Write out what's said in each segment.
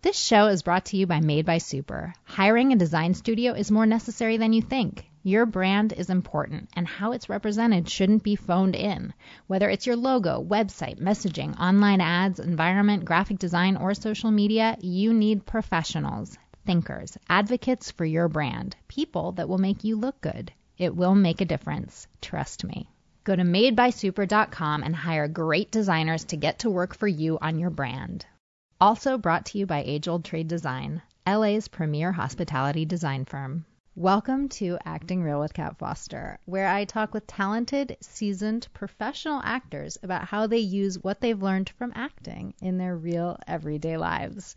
This show is brought to you by Made by Super. Hiring a design studio is more necessary than you think. Your brand is important, and how it's represented shouldn't be phoned in. Whether it's your logo, website, messaging, online ads, environment, graphic design, or social media, you need professionals, thinkers, advocates for your brand, people that will make you look good. It will make a difference. Trust me. Go to madebysuper.com and hire great designers to get to work for you on your brand. Also brought to you by Age Old Trade Design, LA's premier hospitality design firm. Welcome to Acting Real with Kat Foster, where I talk with talented, seasoned professional actors about how they use what they've learned from acting in their real everyday lives.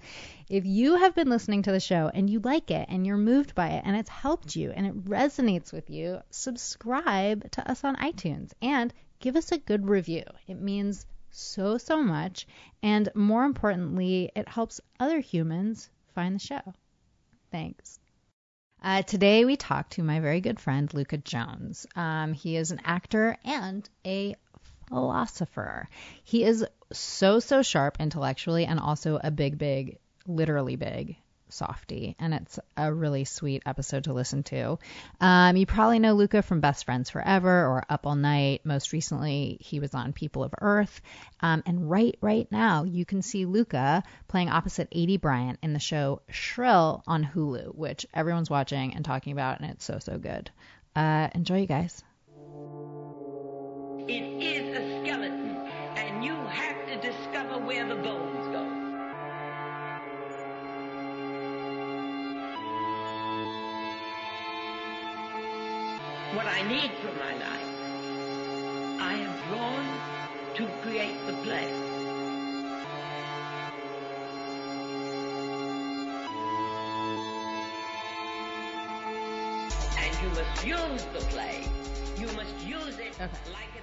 If you have been listening to the show and you like it and you're moved by it and it's helped you and it resonates with you, subscribe to us on iTunes and give us a good review. It means so, so much. And more importantly, it helps other humans find the show. Thanks. Uh, today we talk to my very good friend Luka Jones. Um, he is an actor and a philosopher. He is so so sharp intellectually and also a big big, literally big softy, and it's a really sweet episode to listen to. Um, you probably know Luka from Best Friends Forever or Up All Night. Most recently, he was on People of Earth. Um, and right right now, you can see Luka playing opposite Aidy Bryant in the show Shrill on Hulu, which everyone's watching and talking about, and it's so so good. Uh, enjoy, you guys. It is a skeleton, and you have to discover where the bones What I need from my life, I am drawn to create the play. And you must use the play. You must use it Okay. like.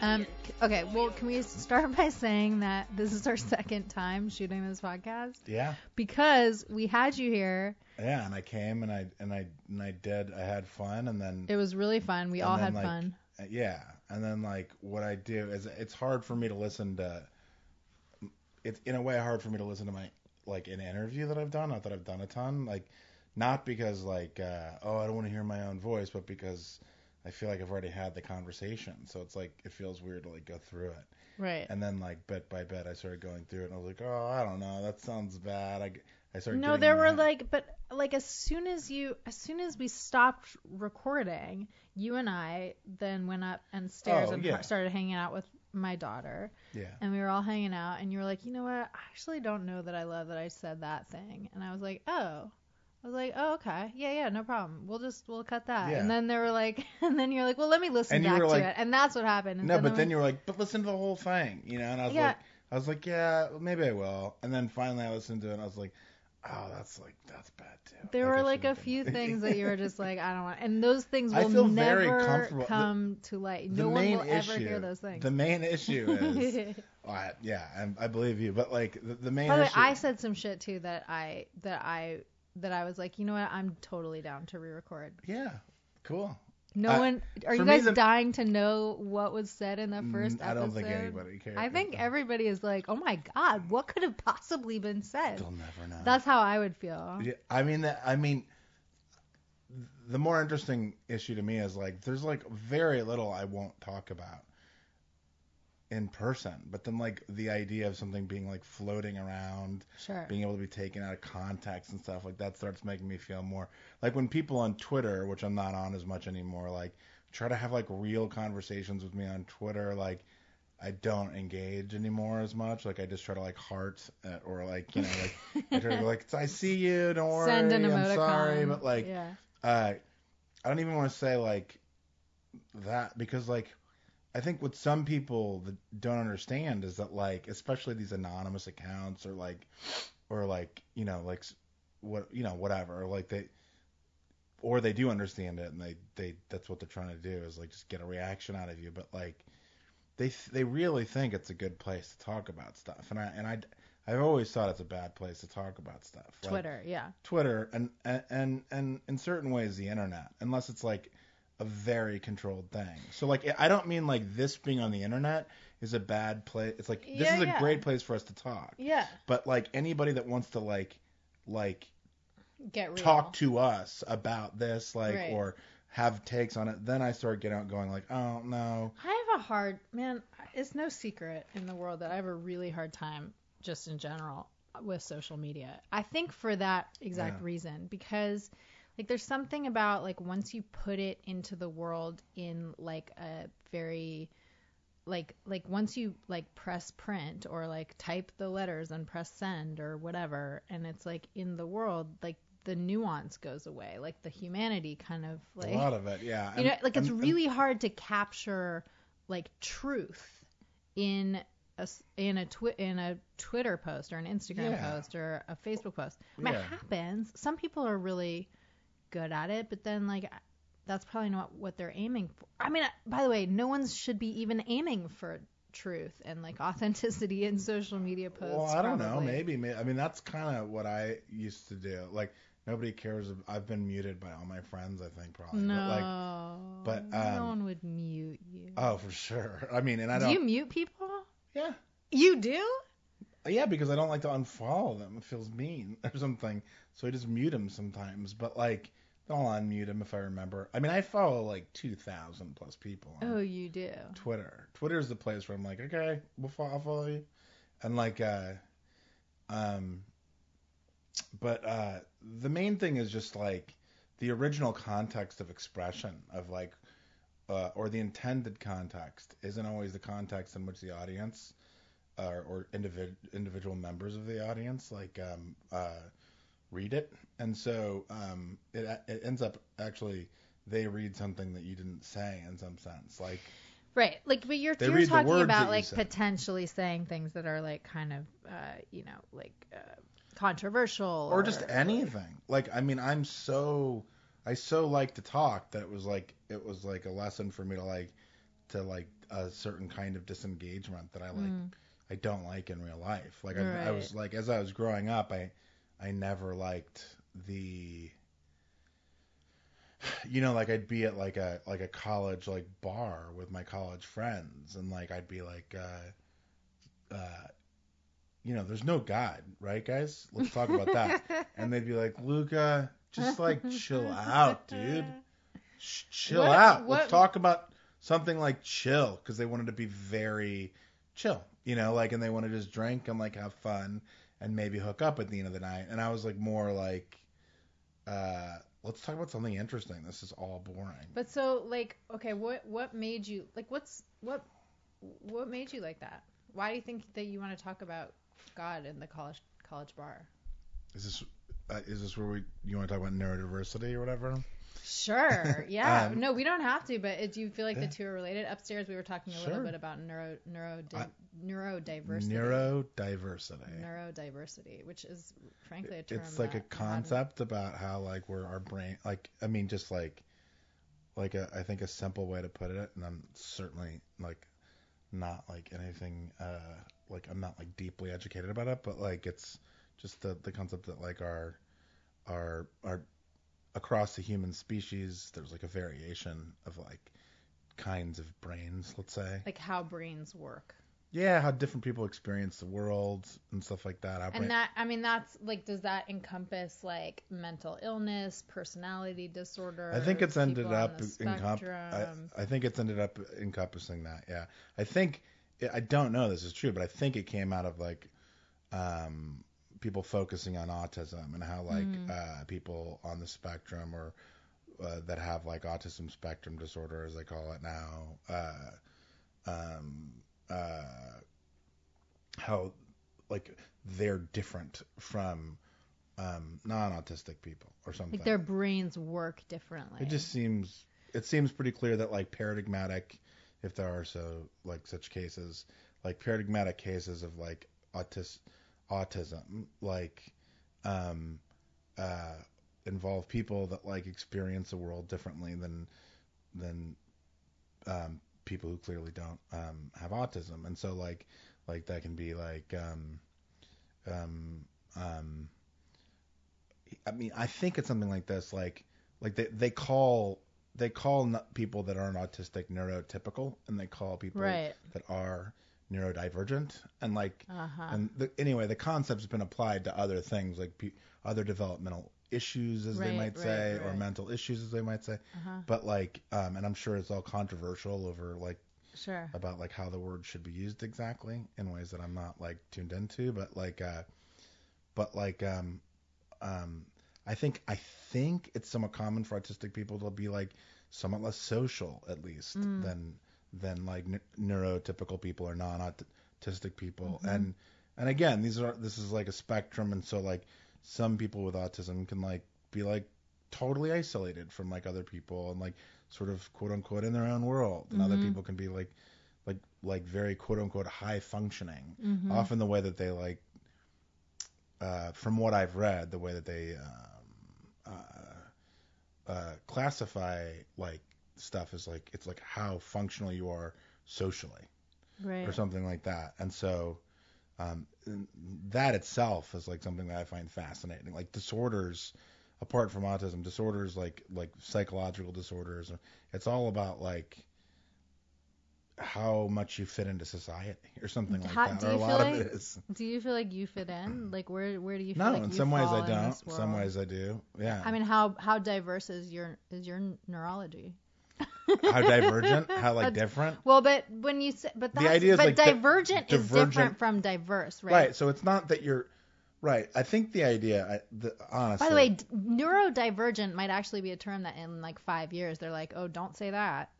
Um, okay, well, can we start by saying that this is our second time shooting this podcast? Yeah, Because we had you here. yeah, and I came and I and I and I did. I had fun, and then It was really fun. We all had like, fun. Yeah, and then like what I do is it's hard for me to listen to. It's in a way hard for me to listen to my like an interview that I've done. Not that I've done a ton. Like not because like uh, oh I don't want to hear my own voice, but because I feel like I've already had the conversation. So it's like it feels weird to like go through it. Right. And then like bit by bit, I started going through it, and I was like, oh, I don't know, that sounds bad. I, I started. No, there were mad. like, but like as soon as you, as soon as we stopped recording, you and I then went up and stairs Oh, and yeah. started hanging out with my daughter, yeah. and we were all hanging out, and you were like, you know what? I actually don't know that I love that I said that thing, and I was like, oh. I was like, oh, okay. Yeah, yeah, no problem. We'll just, we'll cut that. Yeah. And then they were like, and then you're like, well, let me listen And back to like- it. And that's what happened. And No, so but then we- you were like, but listen to the whole thing, you know. And I was Yeah. like, I was like, yeah, well, maybe I will. And then finally, I listened to it, and I was like, oh, that's like that's bad too. There were like a few things that you were just like, I don't want, and those things will never comfortable. The- come to light. No one will ever hear those things. The main issue is, I, yeah, I, I believe you, but like the, the main By the way. I said some shit too that I that I that I was like, you know what, I'm totally down to re-record. yeah, cool. No I- one, are you guys the- dying to know what was said in the Mm, first episode? I don't think anybody cares. I think everybody is like, oh my god, what could have possibly been said? They'll never know. That's how I would feel. Yeah, I mean that. I mean, the more interesting issue to me is like there's like very little I won't talk about in person, but then like the idea of something being like floating around, Sure. being able to be taken out of context and stuff like that starts making me feel more like when people on Twitter, which I'm not on as much anymore, like try to have like real conversations with me on Twitter, like. I don't engage anymore as much. Like I just try to like heart uh, or like you know like I try to be like I see you, don't worry, Send an I'm sorry, but like yeah. uh, I don't even want to say like that because like I think what some people don't understand is that like especially these anonymous accounts or like or like you know like what you know whatever like they or they do understand it and they they that's what they're trying to do is like just get a reaction out of you. But like they they really think it's a good place to talk about stuff. And I and I I've always thought it's a bad place to talk about stuff. Like, Twitter, yeah. Twitter and, and and and in certain ways the internet, unless it's like a very controlled thing. So like I don't mean like this being on the internet. is a bad place. It's like this Yeah, is a yeah. great place for us to talk. Yeah. But like anybody that wants to like like Get real. talk to us about this like Right. or have takes on it, then I start getting out going like, oh no, I have a hard man. It's no secret in the world that I have a really hard time, just in general, with social media. I think for that exact Yeah. reason, because like there's something about like once you put it into the world in like a very like like once you like press print or like type the letters and press send or whatever and it's like in the world like the nuance goes away like the humanity kind of like a lot of it, yeah. you know like it's really hard to capture like truth in a, in a twi- in a Twitter post or an Instagram Yeah. post or a Facebook post. I mean, Yeah. it happens. Some people are really good at it, but then like that's probably not what they're aiming for. I mean, by the way, no one should be even aiming for truth and like authenticity in social media posts. Well, I don't know. probably. Maybe, I mean, that's kind of what I used to do. Like nobody cares. If, I've been muted by all my friends. I think probably. No, But like, but, no um, one would mute you. oh, for sure. I mean, and I do don't. Do you mute people? Yeah. You do? Yeah, because I don't like to unfollow them. It feels mean or something. So I just mute them sometimes. But like, I'll unmute him if I remember. I mean, I follow like 2,000 plus people on Oh, you do. Twitter. Twitter is the place where I'm like, okay, we'll follow, I'll follow you. And like, uh, um, but uh, the main thing is just like the original context of expression of like, uh, or the intended context isn't always the context in which the audience uh, or individ- individual members of the audience like um, uh, read it, and so um, it it ends up actually they read something that you didn't say in some sense, like Right. Like, but you're you're talking about like say. potentially saying things that are like kind of, uh, you know, like uh, controversial or just anything. Like I mean, I'm so I so like to talk that it was like it was like a lesson for me to like to like a certain kind of disengagement that I like Mm. I don't like in real life. Like I, I was like as I was growing up, I I never liked the you know like I'd be at like a like a college like bar with my college friends and like I'd be like uh uh you know there's no god right guys? Let's talk about that. And they'd be like Luka just like chill out dude. Sh- chill What- out. What- let's talk about something like chill because they wanted to be very chill you know like and they wanted to just drink and like have fun and maybe hook up at the end of the night and I was like more like uh let's talk about something interesting this is all boring But so, like, okay, what what made you like? What's what what made you like that? Why do you think that you want to talk about God in the college college bar? Is this uh, is this where we you want to talk about neurodiversity or whatever? Sure. Yeah. Um, no, we don't have to. But do you feel like the two are related? Upstairs, we were talking a Sure. little bit about neuro neuro I- neurodiversity. Neurodiversity. neurodiversity, which is frankly a term. It's like a concept about how like where our brain like I mean just like like a I think a simple way to put it and I'm certainly like not like anything uh like I'm not like deeply educated about it but like it's just the the concept that like our our our across the human species there's like a variation of like kinds of brains let's say like how brains work. yeah how different people experience the world and stuff like that How brain- And that, I mean, that's like, does that encompass like mental illness, personality disorder? I think it's ended up the encomp- I. I think it's ended up encompassing that. Yeah, I think I don't know this is true, but I think it came out of like um, people focusing on autism and how like Mm. uh, people on the spectrum or uh, that have like autism spectrum disorder, as they call it now, uh, um, uh, how like they're different from um, non-autistic people or something. like their brains work differently. It just seems it seems pretty clear that like paradigmatic, if there are so like such cases, like paradigmatic cases of like autis autism, like um uh involve people that like experience the world differently than than um people who clearly don't um have autism. And so like like that can be like um um um I mean I think it's something like this like like they they call they call people that aren't autistic neurotypical, and they call people Right. that are neurodivergent, and like Uh-huh. and the, anyway, the concept's been applied to other things like pe- other developmental issues, as they might right, say, or mental issues, as they might say. Uh-huh. But like, um, and I'm sure it's all controversial over like Sure. about like how the word should be used exactly in ways that I'm not like tuned into, but like, uh, but like, um, um, I think I think it's somewhat common for autistic people to be like somewhat less social at least Mm. than than like n- neurotypical people or non-autistic people, Mhm. and and again, these are this is like a spectrum, and so like some people with autism can like be like totally isolated from like other people and like sort of quote unquote in their own world, and other Mhm. people can be like like like very quote unquote high functioning. Mhm. Often the way that they like, uh, from what I've read, the way that they um, uh, uh, classify like stuff is like it's like how functional you are socially Right. or something like that. And so um, that itself is like something that I find fascinating. Like disorders, apart from autism, disorders like like psychological disorders, it's all about like how much you fit into society or something like How- that. do Or a you feel lot like- of it is. Do you feel like you fit in? Like where where do you feel No, like in some ways I don't. Some ways I do. Yeah. I mean, how how diverse is your is your neurology? How divergent, how like different. Well, but when you say, but The idea is, but like, di- divergent is different from diverse, right? Right. So it's not that you're right. I think the idea, I, the, honestly. By the way, d- neurodivergent might actually be a term that in like five years they're like, oh, don't say that.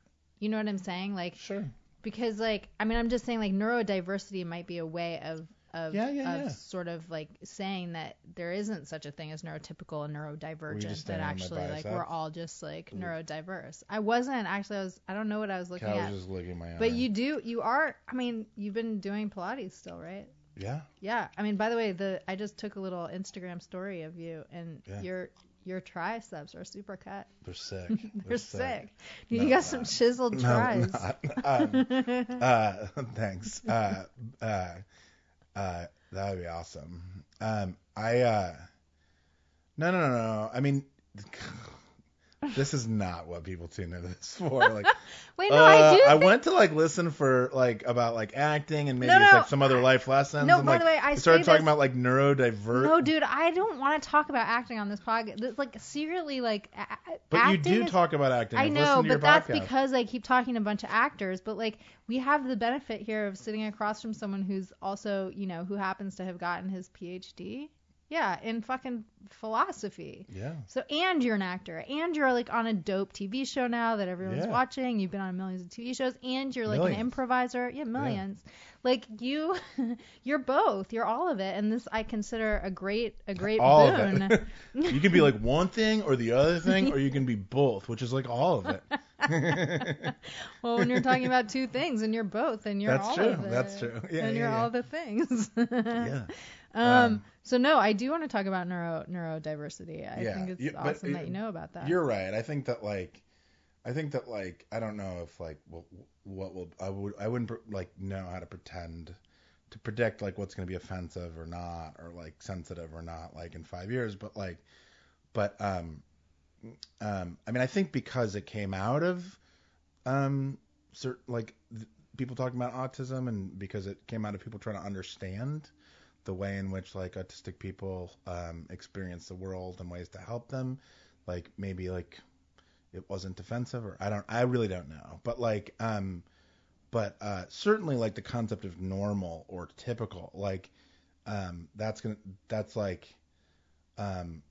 You know what I'm saying? Like, sure. because like, I mean, I'm just saying like neurodiversity might be a way of of, Yeah, yeah, of yeah. sort of like saying that there isn't such a thing as neurotypical and neurodivergent. That standing on my actually like we're all just like neurodiverse. I wasn't actually. I was. I don't know what I was looking I at. just looking my But you do. You are. I mean, you've been doing Pilates still, right? Yeah. Yeah. I mean, by the way, the I just took a little Instagram story of you, and your your triceps are super cut. They're sick. They're, sick. You No, got some chiseled No, tries. not. Um, uh, thanks. Uh, uh, uh, that would be awesome. Um, I, uh, no, no, no, no. I mean, this is not what people tune into this for. Like, Wait, no, uh, I do. I think- went to like listen for like about like acting and maybe No, it's like some other life lessons. no, and, by like, the way, I started talking this- about like neurodiverse. No, dude, I don't want to talk about acting on this podcast. Like secretly, like a- a- but you do is- talk about acting. I know, but that's podcast. because I keep talking to a bunch of actors. But like, we have the benefit here of sitting across from someone who's also, you know, who happens to have gotten his PhD. Yeah, in fucking philosophy. Yeah. So and you're an actor, and you're like on a dope TV show now that everyone's Yeah. watching. You've been on millions of TV shows, and you're like an Millions. improviser. Yeah, millions. Like you, you're both. You're all of it, and this I consider a great, a great all boon. you can be like one thing or the other thing, or you can be both, which is like all of it. well, when you're talking about two things, and you're both, and you're That's all true. of it. That's true. Yeah, and yeah, you're yeah. all the things. yeah. Um, Um, so no, I do want to talk about neuro neurodiversity. I Yeah, think it's you- awesome that you know about that. You're right. I think that like, I think that like, I don't know if like, what, what will I would I wouldn't like know how to pretend to predict like what's going to be offensive or not or like sensitive or not like in five years. But like, but um, um, I mean, I think because it came out of um, certain like th- people talking about autism and because it came out of people trying to understand the way in which like autistic people um, experience the world and ways to help them like maybe like it wasn't defensive or i don't i really don't know. But like um but uh certainly like the concept of normal or typical like um that's gonna that's like um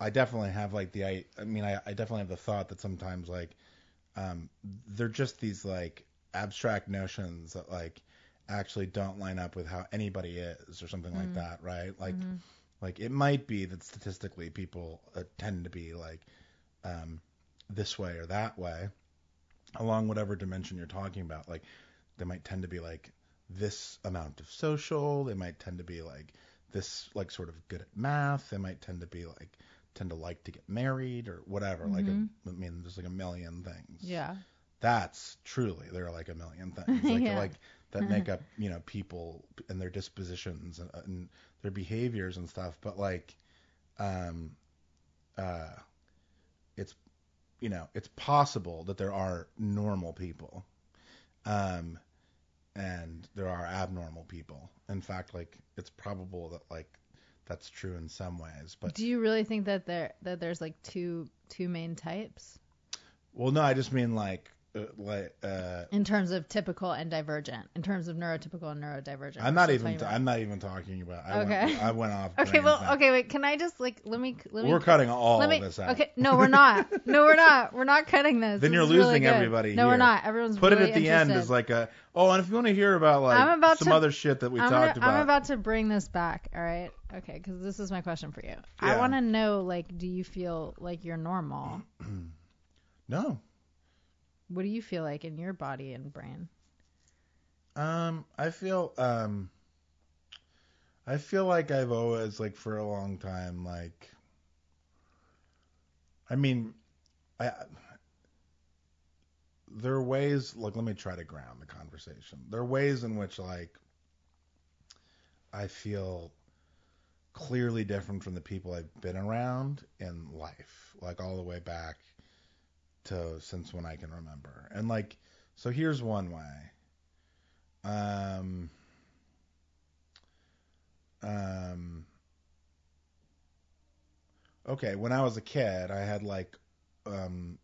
i definitely have like the i i mean i, I definitely have the thought that sometimes like um they're just these like abstract notions that like actually don't line up with how anybody is or something like Mm. that right like Mhm. like it might be that statistically people uh, tend to be like um, this way or that way, along whatever dimension you're talking about. Like they might tend to be like this amount of social. They might tend to be like this like sort of good at math. They might tend to be like tend to like to get married or whatever. Like a, Mhm. I mean, there's like a million things. Yeah. That's truly there are like a million things like Yeah. like that make up you know people and their dispositions and, and their behaviors and stuff. But like, um, uh, it's you know, it's possible that there are normal people, um, and there are abnormal people. In fact, like it's probable that like that's true in some ways. But Do you really think that there that there's like two two main types well, no, I just mean like uh, like uh, in terms of typical and divergent, in terms of neurotypical and neurodivergent? I'm not even talking about- I'm not even talking about. I Okay. Went, I went off. Okay, well, okay, wait. Can I just like let me let me We're cutting all me of this out. okay no we're not no we're not we're not cutting this Then This you're is really losing good. everybody no we're not everyone's really. Put really it at the end interested. as like a oh, and if you want to hear about like I'm about some to- other shit that we I'm, talked gonna, I'm about, about to bring this back all right okay because this is my question for you Yeah. I want to know like do you feel like you're normal no, what do you feel like in your body and brain um, I feel um, I feel like I've always like for a long time like, I mean, I. There are ways, like, let me try to ground the conversation. There are ways in which, like, I feel clearly different from the people I've been around in life, like all the way back to since when I can remember. And like, so here's one way. Um, um, okay, when I was a kid, I had like, um,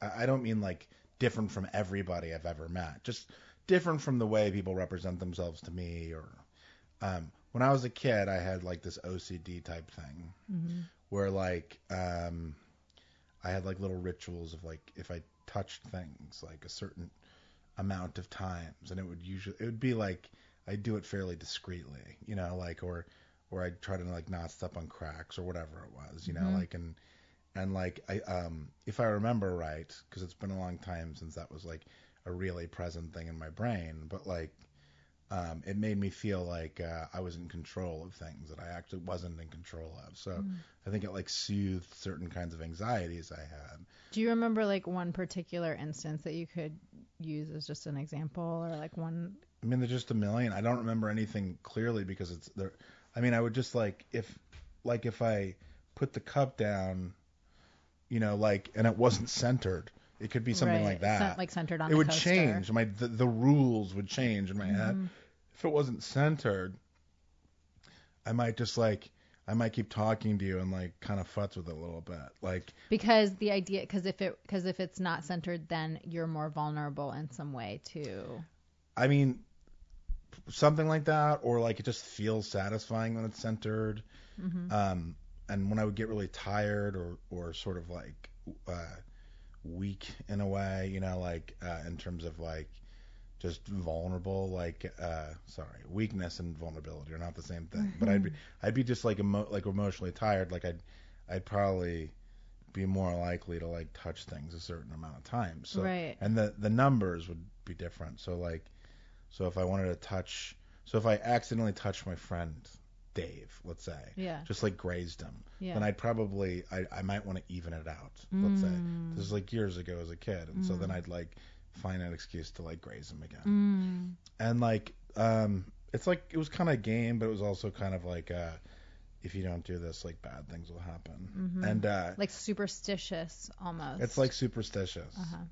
I, I don't mean like different from everybody I've ever met, just different from the way people represent themselves to me or, um, when I was a kid, I had like this OCD type thing mm-hmm. where like um I had like little rituals of like if I touched things like a certain amount of times and it would usually it would be like I'd do it fairly discreetly, you know, like or or I'd try to like not step on cracks or whatever it was, you know, Mhm. like and and like I um if I remember right because it's been a long time since that was like a really present thing in my brain, but like um, it made me feel like uh, I was in control of things that I actually wasn't in control of. So Mm. I think it like soothed certain kinds of anxieties I had. do you remember like one particular instance that you could use as just an example or like one I mean, there's just a million. I don't remember anything clearly because it's there. I mean, I would just like if like if I put the cup down, you know, like and it wasn't centered, it could be something right, like that. like centered on it would coaster. change. My the, the rules would change in my head. Mhm. If it wasn't centered, I might just like I might keep talking to you and like kind of futz with it a little bit. Like because the idea because if it because if it's not centered then you're more vulnerable in some way too I mean, something like that, or like it just feels satisfying when it's centered. hmm Um, and when I would get really tired or or sort of like uh, weak in a way, you know, like uh, in terms of like just vulnerable, like uh, sorry, weakness and vulnerability are not the same thing. But I'd be I'd be just like emo- like emotionally tired. Like I'd I'd probably be more likely to like touch things a certain amount of times. So right and the the numbers would be different. So like, so if I wanted to touch, so if I accidentally touched my friend Dave, let's say, yeah just like grazed him, yeah then I'd probably I I might want to even it out. Let's say Mm. this is like years ago as a kid, and so then Mm. I'd like find an excuse to like graze him again, Mm. and like um it's like it was kind of a game, but it was also kind of like uh if you don't do this, like bad things will happen, Mhm. and uh like superstitious almost it's like superstitious. uh-huh.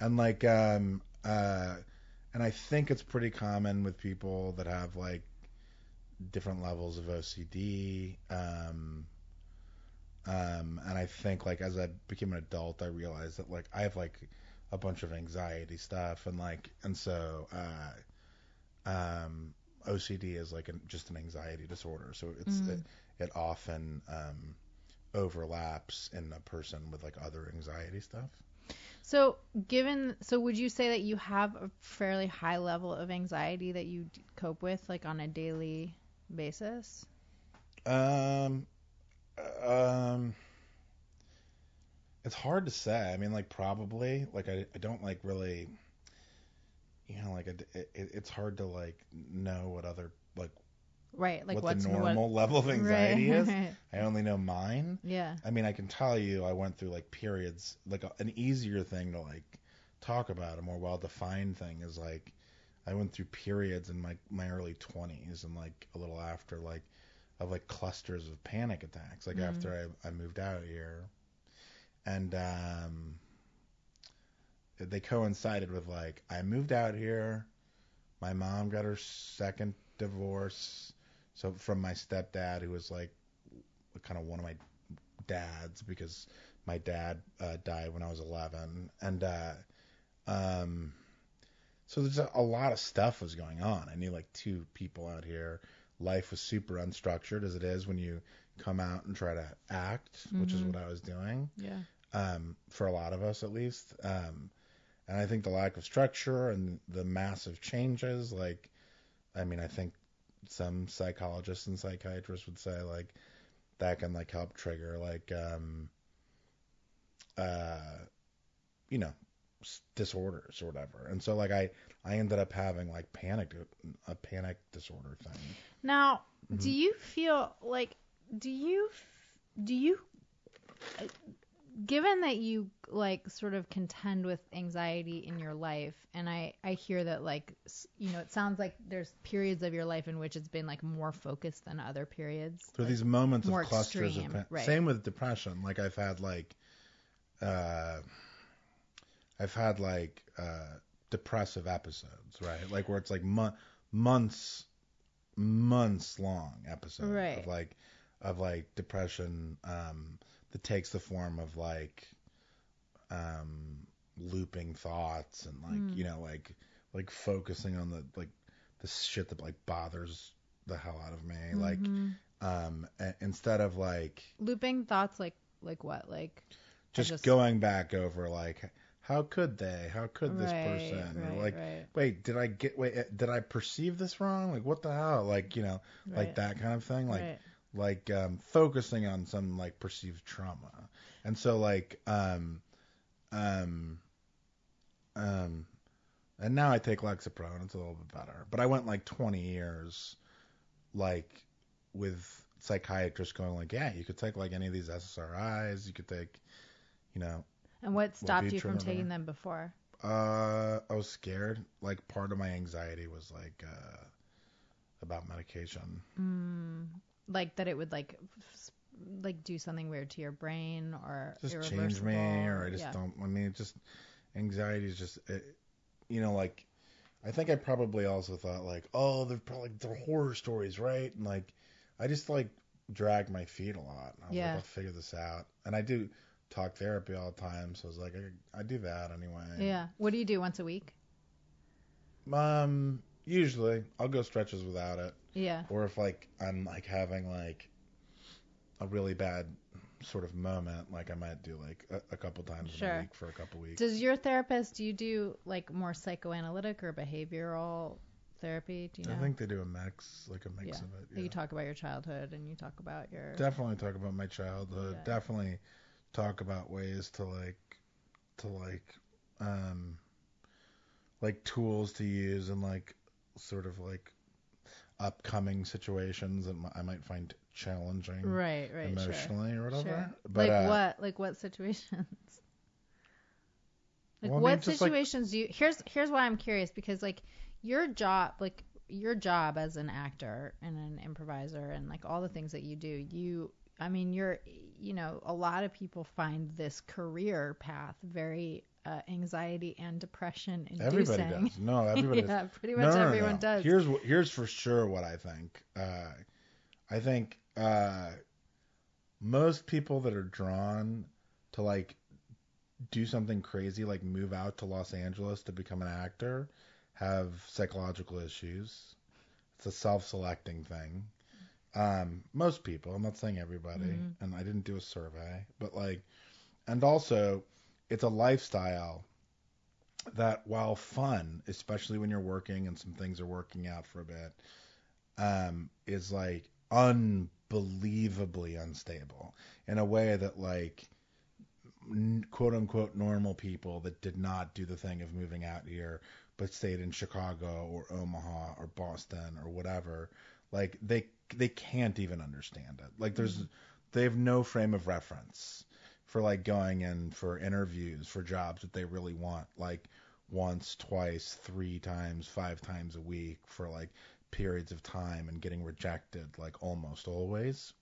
and like um uh and I think it's pretty common with people that have like different levels of OCD um um and I think like as I became an adult I realized that like I have like a bunch of anxiety stuff and like and so uh um OCD is like an, just an anxiety disorder so it's Mm. it, it often um overlaps in a person with like other anxiety stuff so given so would you say that you have a fairly high level of anxiety that you cope with like on a daily basis Um, um, it's hard to say. I mean, like probably. Like I, I don't like really. You know, like it, it, it's hard to like know what other like right like what what's the what- normal level of anxiety right, is. right. I only know mine. yeah I mean, I can tell you, I went through like periods. Like a, an easier thing to like talk about, a more well-defined thing is like I went through periods in my my early 20s and like a little after like of like clusters of panic attacks. Like Mhm. after I I moved out here, and um they coincided with like I moved out here, my mom got her second divorce, so from my stepdad who was like kind of one of my dads because my dad uh, died when I was 11, and uh, um, so there's a, a lot of stuff was going on. I knew like two people out here. Life was super unstructured as it is when you come out and try to act, which is Mhm. what I was doing Yeah. um, for a lot of us at least. Um, and I think the lack of structure and the massive changes, like, I mean, I think some psychologists and psychiatrists would say like that can like help trigger like, um, uh, you know, disorders or whatever. And so like I I ended up having like panic a panic disorder thing. Now, Mhm. do you feel like do you do you uh, given that you like sort of contend with anxiety in your life and I I hear that like you know it sounds like there's periods of your life in which it's been like more focused than other periods. So Like- these moments more of clusters extreme, of pa- right. same with depression. Like I've had like uh I've had like uh depressive episodes, right? Like where it's like mo- months months long episodes Right. of like of like depression um that takes the form of like um looping thoughts and like Mm. you know like like focusing on the like the shit that like bothers the hell out of me like Mhm. um instead of like looping thoughts like like what like just, just- going back over like how could they? How could this right, person? Right, like right, wait did i get wait eh, did i perceive this wrong? Like what the hell? Like you know like that kind of thing? Like like um focusing on some like perceived trauma. And so like um um um and now i take lexapro and it's a little bit better. But i went like 20 years like with psychiatrists going like yeah you could take like any of these ssris you could take you know And what stopped you from taking them before? uh i was scared. Like part of my anxiety was like uh about medication. Mm, like that it would like like do something weird to your brain or just change me or I just yeah. don't I mean it just anxiety is just it, you know like I think I probably also thought like oh they're probably they're horror stories right? And like I just like drag my feet a lot. I was Yeah. like I'll figure this out. And I do talk therapy all the time so I was like I, I do that anyway Yeah. What do you do once a week? um usually I'll go stretches without it Yeah. or if like I'm like having like a really bad sort of moment like I might do like a, a couple times in Sure. a week for a couple weeks Does your therapist do you do like more psychoanalytic or behavioral therapy? Do you know? I think they do a mix, like a mix Yeah. of it. Yeah. You talk about your childhood and you talk about your Definitely talk about my childhood. Yeah. Definitely talk about ways to like, to like, um, like tools to use and like sort of like upcoming situations that I might find challenging right, right, sure. emotionally or whatever. Sure. But like uh, what? Like what situations? Like Well, I mean, what like- situations do you? Here's here's why I'm curious because like your job, like your job as an actor and an improviser and like all the things that you do, you. I mean, you're, you know, a lot of people find this career path very uh, anxiety and depression inducing. Everybody does. No, everybody does. yeah, pretty No, much no, no, everyone no. does. Here's wh- here's for sure what I think. Uh, I think uh, most people that are drawn to like do something crazy, like move out to Los Angeles to become an actor, have psychological issues. It's a self-selecting thing. Um, most people. I'm not saying everybody, Mhm. and I didn't do a survey, but like, and also, it's a lifestyle that while fun, especially when you're working and some things are working out for a bit, um, is like unbelievably unstable in a way that like quote unquote normal people that did not do the thing of moving out here but stayed in Chicago or Omaha or Boston or whatever like they they can't even understand it like there's they have no frame of reference for like going in for interviews for jobs that they really want like once twice three times five times a week for like periods of time and getting rejected like almost always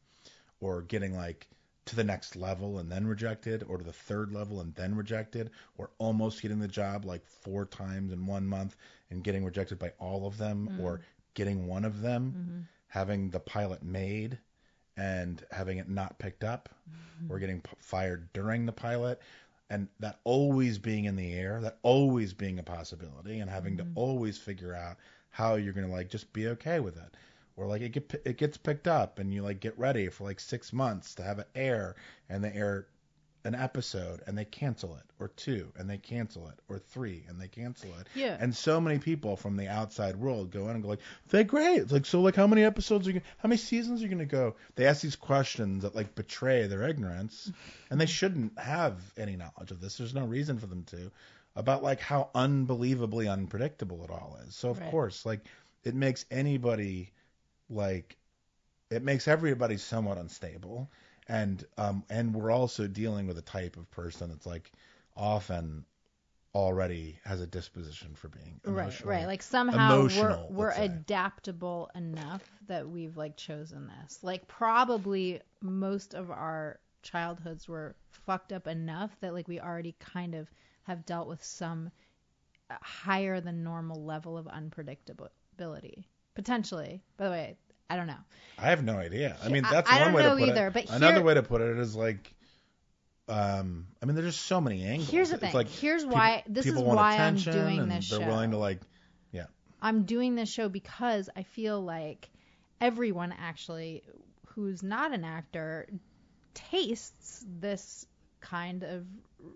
or getting like to the next level and then rejected, or to the third level and then rejected, or almost getting the job like four times in one month and getting rejected by all of them, Mm. or getting one of them, Mm-hmm. having the pilot made and having it not picked up, Mm-hmm. or getting p- fired during the pilot, and that always being in the air, that always being a possibility, and having Mm-hmm. to always figure out how you're gonna like just be okay with it or like it get it gets picked up and you like get ready for like six months to have it air and the air an episode and they cancel it or two and they cancel it or three and they cancel it. Yeah. and so many people from the outside world go in and go like they're great. It's like so like how many episodes are you going how many seasons are you gonna go? They ask these questions that like betray their ignorance and they shouldn't have any knowledge of this. There's no reason for them to about like how unbelievably unpredictable it all is. So of Right. course like it makes anybody like it makes everybody somewhat unstable and um and we're also dealing with a type of person that's like often already has a disposition for being Right, emotional. right. Like somehow we're we're adaptable enough that we've like chosen this. Like probably most of our childhoods were fucked up enough that like we already kind of have dealt with some uh, higher than normal level of unpredictability. Potentially. By the way, I don't know. I have no idea. I mean, that's I one don't way to put either, it. but Another here- way to put it is like, um, I mean, there's just so many angles. Here's the It's thing. like Here's peop- why this is want why I'm attention doing this They're show. willing to like, yeah. I'm doing this show because I feel like everyone actually who's not an actor tastes this kind of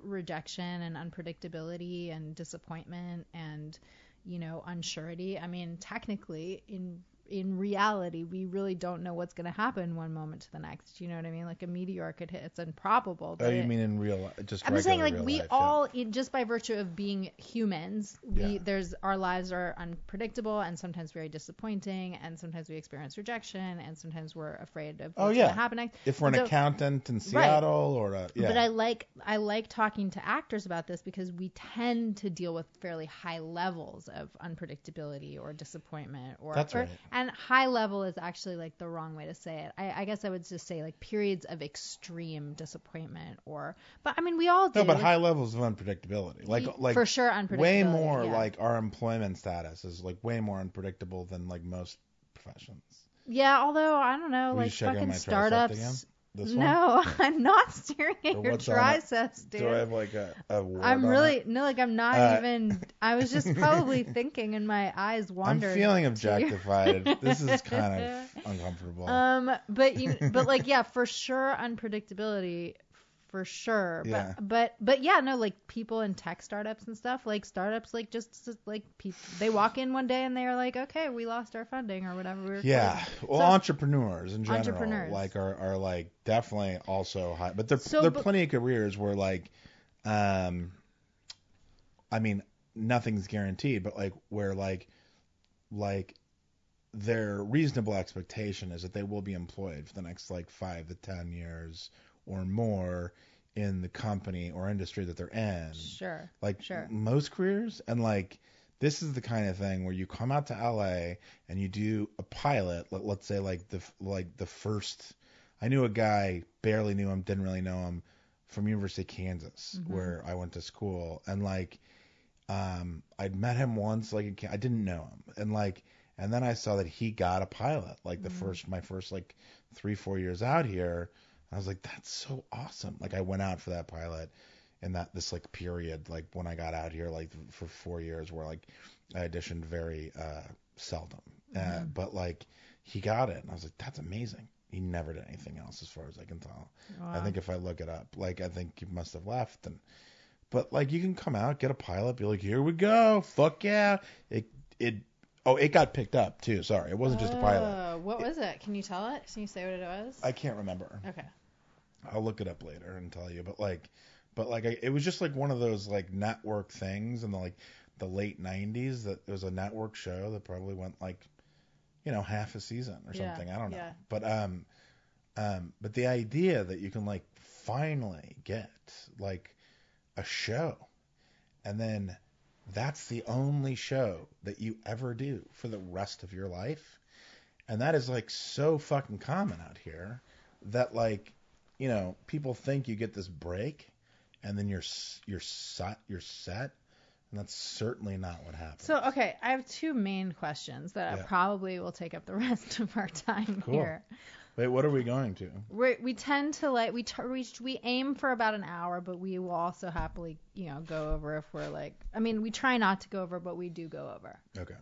rejection and unpredictability and disappointment and you know unsurety. I mean, technically in in reality, we really don't know what's going to happen one moment to the next. You know what I mean? Like a meteor could hit. It's improbable. oh, you mean in real life? Just I'm just saying, like we life, yeah. all, in, just by virtue of being humans, we Yeah. there's our lives are unpredictable and sometimes very disappointing, and sometimes we experience rejection, and sometimes we're afraid of Oh, what's yeah. going to happen next. If we're an So- accountant in Seattle or a yeah. But I like I like talking to actors about this because we tend to deal with fairly high levels of unpredictability or disappointment or, That's or- right. And high level is actually like the wrong way to say it. I, I guess I would just say like periods of extreme disappointment or but I mean we all do. no, but high levels of unpredictability. Like like for sure unpredictability. way more yeah. like our employment status is like way more unpredictable than like most professions. yeah. Although I don't know, you like fucking startups. This one? No, I'm not staring at Or your what's on it? triceps, dude. Do I have like a, a I'm really it? no, like I'm not Uh, even. I was just probably thinking, and my eyes wandered. I'm feeling objectified. this is kind of uncomfortable. Um, but you, but like, yeah, for sure, unpredictability, for sure. Yeah. But but but yeah, no, like people in tech startups and stuff, like startups, like just like people, they walk in one day and they're like, okay, we lost our funding or whatever. We were yeah. closing. Well, So- entrepreneurs in general, Entrepreneurs. like are, are like definitely also high, but there So, there are but- plenty of careers where like, um, I mean, nothing's guaranteed, but like where like, like their reasonable expectation is that they will be employed for the next like five to ten years or more in the company or industry that they're in. Sure. like Sure. most careers and like this is the kind of thing where you come out to LA and you do a pilot let, let's say like the like the first I knew a guy barely knew him didn't really know him from University of Kansas Mm-hmm. where I went to school and like um I'd met him once like I didn't know him and like and then I saw that he got a pilot like the Mm-hmm. first my first like 3 4 years out here I was like that's so awesome. Like I went out for that pilot in that this like period like when I got out here like for four years where like I auditioned very uh seldom. Uh, but like he got it and I was like that's amazing. He never did anything else as far as I can tell. I think if I look it up like I think he must have left and but like you can come out get a pilot be like here we go fuck yeah. It it oh it got picked up too. Sorry it wasn't just a pilot. Uh, what was it? Can you tell it? Can you say what it was? I can't remember. Okay. I'll look it up later and tell you. But like, but like, I, it was just like one of those like network things in the like the late '90s that it was a network show that probably went like, you know, half a season or Yeah, something. I don't know. yeah. But um, um, but the idea that you can like finally get like a show, and then that's the only show that you ever do for the rest of your life, and that is like so fucking common out here that like you know, people think you get this break, and then you're you're set you're set, and that's certainly not what happens. So okay, I have two main questions that Yeah. probably will take up the rest of our time Cool. here. Wait, what are we going to? we we tend to like we t- we we aim for about an hour, but we will also happily you know go over if we're like. I mean, we try not to go over, but we do go over. Okay.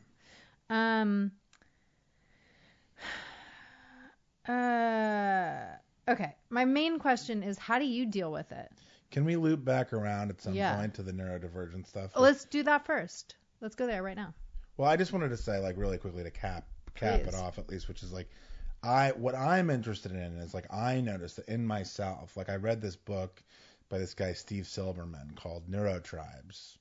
Um. Uh. Okay. My main question is, how do you deal with it? Can we loop back around at some Yeah. point to the neurodivergent stuff? Let's do that first. Let's go there right now. Well, I just wanted to say, like, really quickly to cap cap it off at least, which is like, I what I'm interested in is like I noticed that in myself, like I read this book by this guy Steve Silberman called Neurotribes,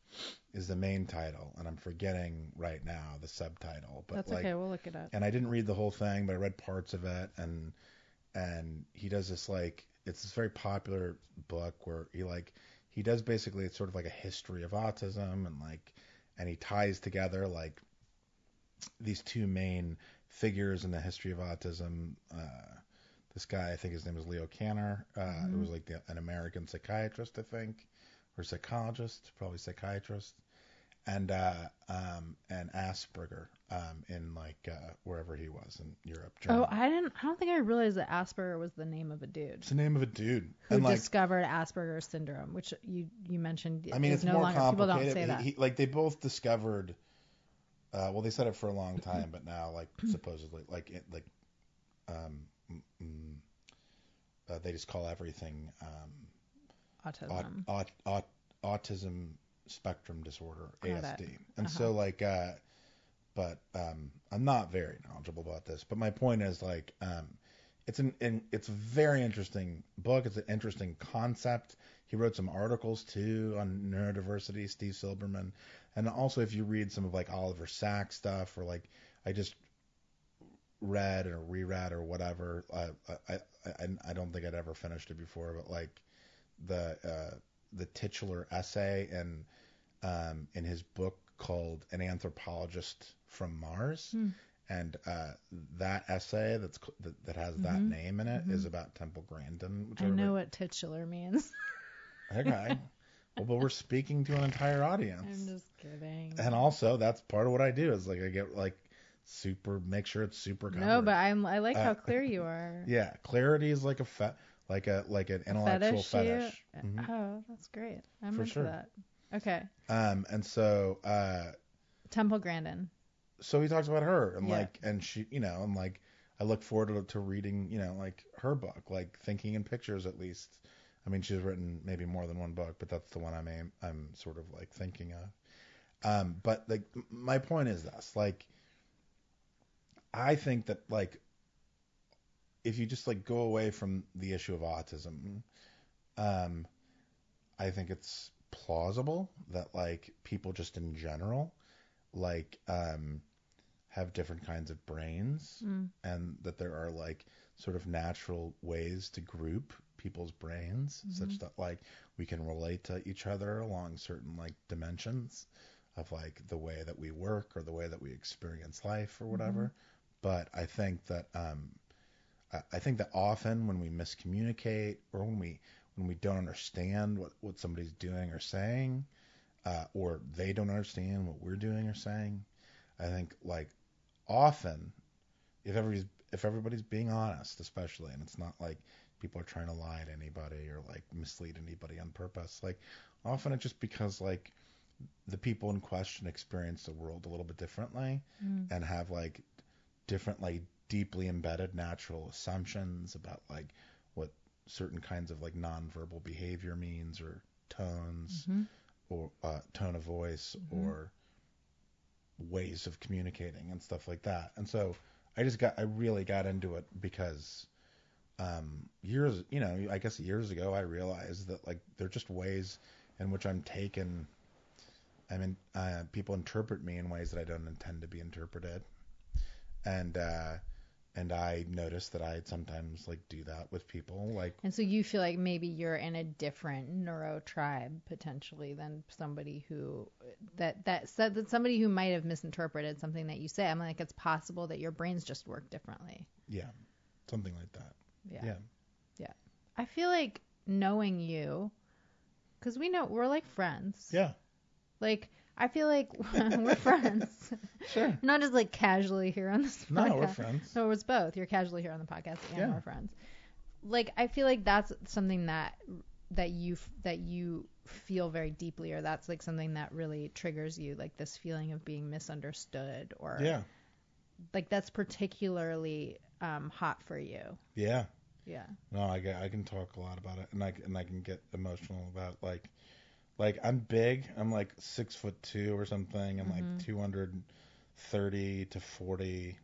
is the main title, and I'm forgetting right now the subtitle, but That's like, okay. We'll look it up. and I didn't read the whole thing, but I read parts of it, and and he does this like it's this very popular book where he like he does basically it's sort of like a history of autism and like and he ties together like these two main figures in the history of autism. Uh, this guy, I think his name is Leo Kanner. Uh, It was like the, an American psychiatrist, I think, or psychologist, probably psychiatrist, and uh, um, and Asperger um, in like uh, wherever he was in Europe. Germany. Oh, I didn't. I don't think I realized that Asperger was the name of a dude it's the name of a dude. who and like, discovered Asperger's syndrome, which you you mentioned. I mean, it's no more longer. complicated. People don't say that. He, he, like they both discovered. Uh, well, they said it for a long time, but now, like supposedly, like it, like, um, mm, mm, uh, they just call everything um, Autism. aut, aut, aut, autism spectrum disorder. ASD. And so, like, uh, but um, I'm not very knowledgeable about this. But my point is, like, um, it's an, an it's a very interesting book. It's an interesting concept. He wrote some articles too on neurodiversity, Steve Silberman, and also if you read some of like Oliver Sacks stuff or like I just read or reread or whatever. I, I I don't think I'd ever finished it before, but like the uh, the titular essay in um, in his book called An Anthropologist from Mars. Hmm. And uh, that essay that's that, that has that Mhm. name in it is Mhm. about Temple Grandin. Which I know what titular means. Okay. well, but we're speaking to an entire audience. I'm just kidding. And also, that's part of what I do is like I get like super, make sure it's super covered. no, but I'm. I like Uh, how clear you are. yeah, clarity is like a fe- like a like an intellectual fetish, fetish. Mhm. Oh, that's great. I'm For into sure. that. Okay. Um, and so uh, Temple Grandin. so he talks about her and Yeah. like and she, you know, and like I look forward to, to reading, you know, like her book, like Thinking in Pictures at least. I mean, she's written maybe more than one book, but that's the one I'm aim, I'm sort of like thinking of. Um, but like m- my point is this, like I think that like if you just like go away from the issue of autism, um, I think it's plausible that like people just in general like um have different kinds of brains Mm. and that there are like sort of natural ways to group people's brains such that like we can relate to each other along certain like dimensions of like the way that we work or the way that we experience life or whatever. But i think that um I- I think that often when we miscommunicate or when we when we don't understand what, what somebody's doing or saying, uh, or they don't understand what we're doing or saying, I think like often if everybody's if everybody's being honest, especially, and it's not like people are trying to lie to anybody or like mislead anybody on purpose, like often it's just because like the people in question experience the world a little bit differently Mm. and have like different like deeply embedded natural assumptions about like what certain kinds of like nonverbal behavior means or tones Mhm. or uh, tone of voice Mhm. or ways of communicating and stuff like that. And so I just got I really got into it because um years you know I guess years ago I realized that like they're just ways in which I'm taken I mean uh, people interpret me in ways that I don't intend to be interpreted and uh and I noticed that I sometimes like do that with people like And so you feel like maybe you're in a different neuro tribe potentially than somebody who that that said that somebody who might have misinterpreted something that you say. I'm like it's possible that your brains just work differently. yeah something like that Yeah. yeah I feel like knowing you, because we know we're like friends. Yeah. Like I feel like we're friends, Sure. not just like casually here on this podcast. No, we're friends. No, it's both. You're casually here on the podcast and Yeah. we're friends. Like I feel like that's something that that you that you feel very deeply, or that's like something that really triggers you, like this feeling of being misunderstood, or Yeah. like that's particularly um, hot for you. Yeah. Yeah. No, I I can talk a lot about it, and I and I can get emotional about like, like I'm big. I'm like six foot two or something. I'm Mhm. like 230 to 40,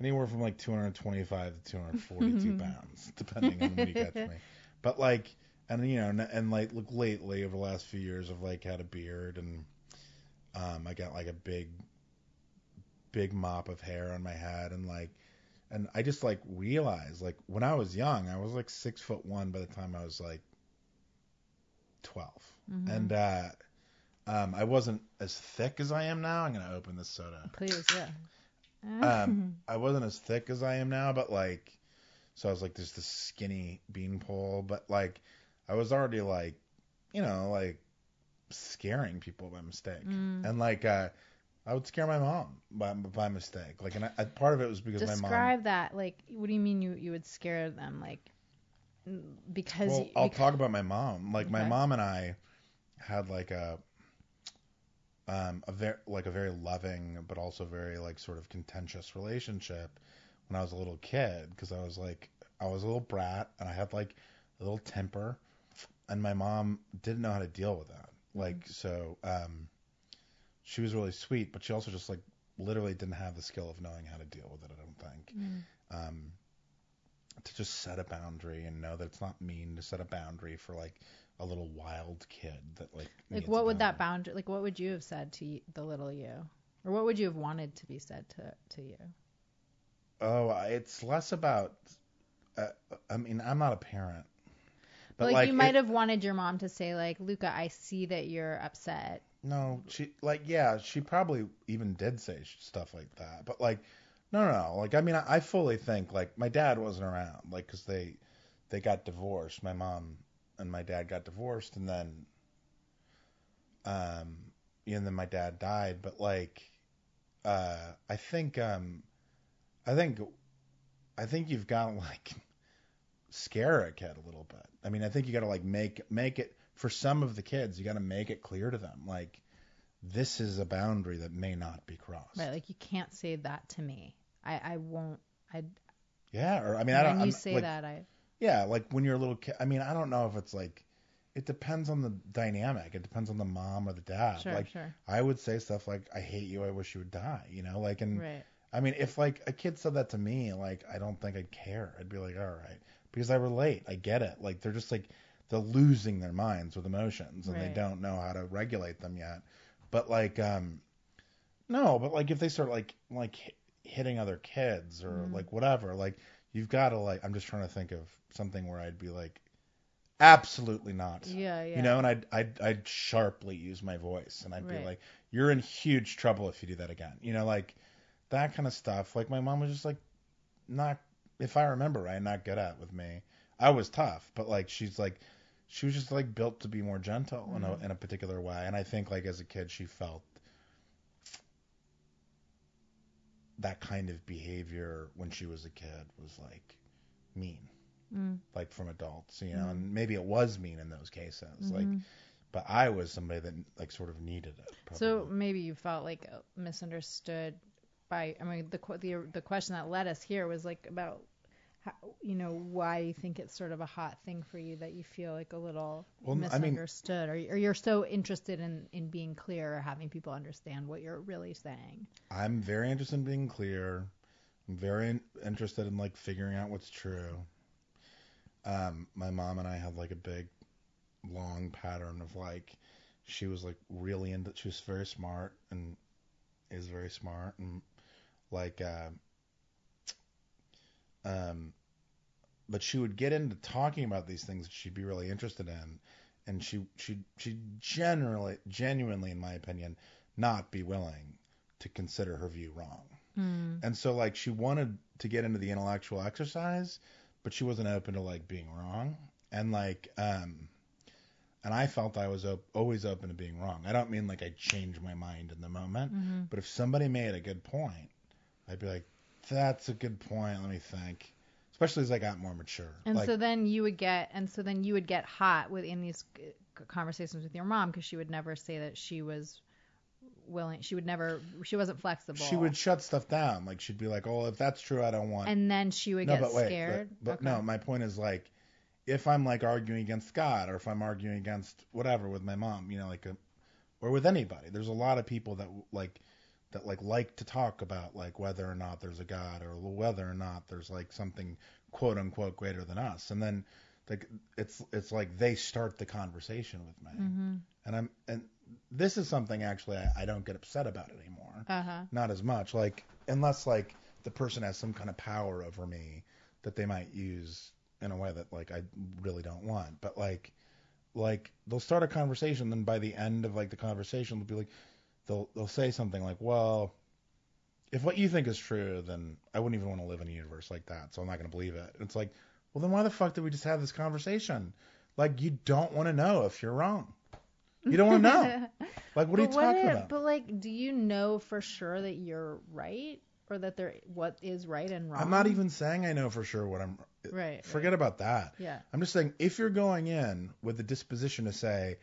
anywhere from like 225 to 242 pounds, depending on when you catch me. But like, and you know, and, and like, look, lately over the last few years, I've like had a beard, and um, I got like a big, big mop of hair on my head, and like and I just like realized like when I was young, I was like six foot one by the time I was like 12 Mhm. and uh, um, I wasn't as thick as I am now. I'm gonna open this soda. Please, yeah. Um, I wasn't as thick as I am now, but like, so I was like just this skinny beanpole, but like, I was already like, you know, like scaring people by mistake, Mm. and like, uh, I would scare my mom by by mistake. Like, and I, I, part of it was because my mom. Describe that. Like, what do you mean you you would scare them? Like, because Well, I'll talk about my mom. Like my mom and I had like a um a very like a very loving but also very like sort of contentious relationship when I was a little kid because I was like I was a little brat and I had like a little temper and my mom didn't know how to deal with that. Like so um she was really sweet but she also just like literally didn't have the skill of knowing how to deal with it, I don't think Mm. um, to just set a boundary and know that it's not mean to set a boundary for like a little wild kid that like like what would that boundary. Like, what would you have said to the little you, or what would you have wanted to be said to to you? Oh, it's less about. Uh, I mean, I'm not a parent, but like, like, you it- might have wanted your mom to say like, Luka, I see that you're upset. No, she like yeah, she probably even did say sh- stuff like that. But like, no, no. Like I mean, I, I fully think like my dad wasn't around, like because they they got divorced. My mom and my dad got divorced, and then um, and then my dad died. But like, uh, I think um, I think I think you've got like scare a kid a little bit. I mean, I think you got to like make make it for some of the kids. You got to make it clear to them like this is a boundary that may not be crossed. Right? Like, you can't say that to me. I I won't. I Yeah, or I mean, I don't. when you I'm, say like, that, I Yeah, like when you're a little kid. I mean, I don't know if it's like. It depends on the dynamic. It depends on the mom or the dad. sure, like sure, I would say stuff like, "I hate you. I wish you would die." You know, like and right. I mean, if like a kid said that to me, like I don't think I'd care. I'd be like, all right, because I relate. I get it. Like they're just like they're losing their minds with emotions and Right. they don't know how to regulate them yet. But like, um, no, but like if they start like like hitting other kids or Mhm. like whatever, like you've got to like. I'm just trying to think of something where I'd be like, absolutely not. Yeah, yeah. You know, and I'd, I'd I'd sharply use my voice, and I'd Right. be like, "You're in huge trouble if you do that again." You know, like that kind of stuff. Like my mom was just like, not, if I remember right, not good at with me. I was tough, but like she's like, she was just like built to be more gentle in a Mhm. in a particular way, and I think like as a kid she felt that kind of behavior when she was a kid was like mean Mm, like from adults, you know, Mhm. and maybe it was mean in those cases. Like, mhm. but I was somebody that like sort of needed it. Probably. So maybe you felt like misunderstood by. I mean, the the the question that led us here was like about, how, you know, why you think it's sort of a hot thing for you that you feel like a little Well, I mean- misunderstood, or or you're so interested in in being clear or having people understand what you're really saying. I'm very interested in being clear. I'm very in- interested in like figuring out what's true. Um, my mom and I have like a big, long pattern of like, she was like really into. She was very smart and is very smart and like, uh, um, but she would get into talking about these things that she'd be really interested in, and she she she generally genuinely, in my opinion, not be willing to consider her view wrong. Mm. And so like she wanted to get into the intellectual exercise, but she wasn't open to like being wrong. And like, um, and I felt I was op- always open to being wrong. I don't mean like I changed my mind in the moment, Mm-hmm. but if somebody made a good point, I'd be like, that's a good point. Let me think. Especially as I got more mature. And like, so then you would get, and so then you would get hot within these conversations with your mom because she would never say that she was willing. She would never. She wasn't flexible. she would shut stuff down. Like she'd be like, oh, if that's true, I don't want. And then she would no, get but wait, scared. But, but Okay. no, my point is like, if I'm like arguing against God or if I'm arguing against whatever with my mom, you know, like a, or with anybody, there's a lot of people that like that like like to talk about like whether or not there's a God or whether or not there's like something quote unquote greater than us, and then like it's it's like they start the conversation with me, Mm-hmm. and I'm and this is something actually I, I don't get upset about anymore. Uh huh. not as much. Like unless like the person has some kind of power over me that they might use in a way that like I really don't want. But like like they'll start a conversation then by the end of like the conversation they'll be like they'll they'll say something like well if what you think is true then I wouldn't even want to live in a universe like that so I'm not going to believe it it's like well then why the fuck did we just have this conversation like you don't want to know if you're wrong you don't want to know like what are you but talking about But like, do you know for sure that you're right, or that there what is right and wrong? I'm not even saying I know for sure what I'm. Right, Forget about that. Yeah. I'm just saying if you're going in with the disposition to say,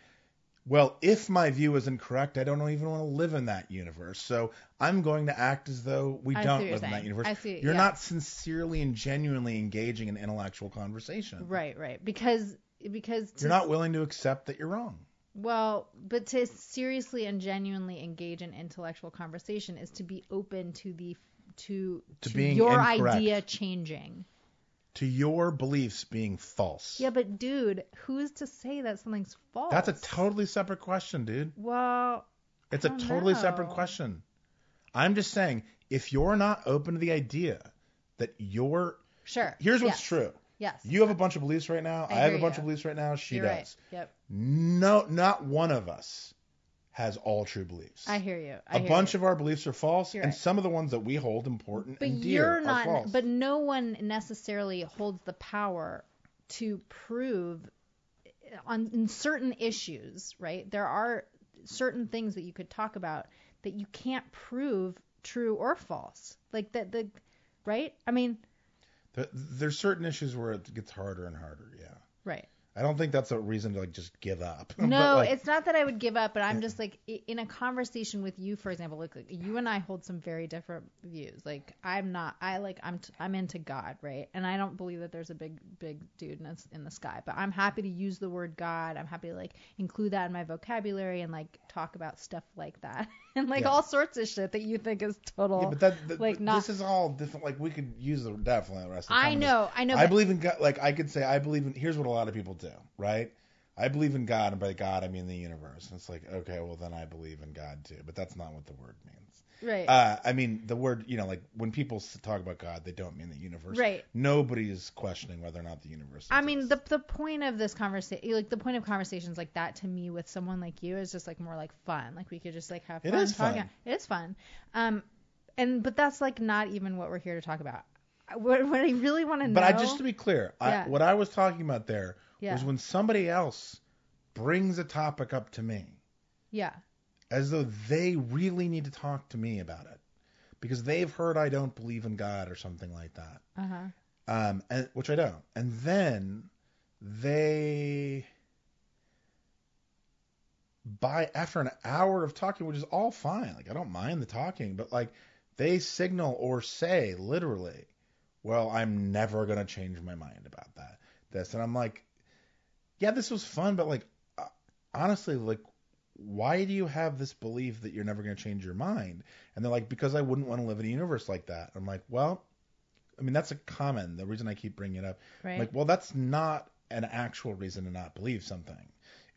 well, if my view is incorrect, I don't even want to live in that universe. So I'm going to act as though we I don't live in that universe. I see- You're yeah. not sincerely and genuinely engaging in intellectual conversation. Right, right. Because because to You're not willing to accept that you're wrong. Well, but to seriously and genuinely engage in intellectual conversation is to be open to the to To being your incorrect. idea changing. To your beliefs being false. Yeah, but dude, who's to say that something's false? That's a totally separate question, dude. well. It's a totally separate question. I'm just saying, if you're not open to the idea that you're Sure. here's what's yes. true. Yes. You have a bunch of beliefs right now. I I, have a bunch you. of beliefs right now. She You're does. right. Yep. No, not one of us has all true beliefs. I hear you. I a hear bunch you. of our beliefs are false, You're and right. some of the ones that we hold important But and dear you're are not. false. But no one necessarily holds the power to prove uh, on in certain issues, right? There are certain things that you could talk about that you can't prove true or false. Like that the right? I mean, There- there's certain issues where it gets harder and harder. Yeah. right. I don't think that's a reason to like just give up. No, like, it's not that I would give up, but I'm just like in a conversation with you, for example, like, like you and I hold some very different views. Like I'm not, I like I'm t- I'm into God, right? And I don't believe that there's a big big dude in the, in the sky, but I'm happy to use the word God. I'm happy to like include that in my vocabulary and like talk about stuff like that and like Yeah. all sorts of shit that you think is total. Yeah, but that, that like, not- this is all different. Like we could use the definitely the rest of the I know, I know. I believe in God. Like I could say, I believe in. Here's what a lot of people do, right? I believe in God, and by God I mean the universe. And it's like, okay, well then I believe in God too, but that's not what the word means. Right. Uh, I mean, the word, you know, like when people talk about God, they don't mean the universe. Right. Nobody's questioning whether or not the universe. I mean, the the point of this conversation, like the point of conversations like that to me with someone like you is just like more like fun. Like we could just like have fun is talking. fun. It is fun. Um, and but that's like not even what we're here to talk about. What, what I really want to know. But I just to be clear, Yeah. I, what I was talking about there Yeah. was when somebody else brings a topic up to me. yeah, as though they really need to talk to me about it because they've heard I don't believe in God or something like that. uh huh, Um, and which I don't. And then they by after an hour of talking, which is all fine, like I don't mind the talking, but like they signal or say literally, well, I'm never gonna change my mind about that. This and I'm like, yeah, this was fun, but like uh, honestly, like why do you have this belief that you're never going to change your mind? And they're like, because I wouldn't want to live in a universe like that. I'm like, well, I mean, that's a common. The reason I keep bringing it up, right. like, well, that's not an actual reason to not believe something.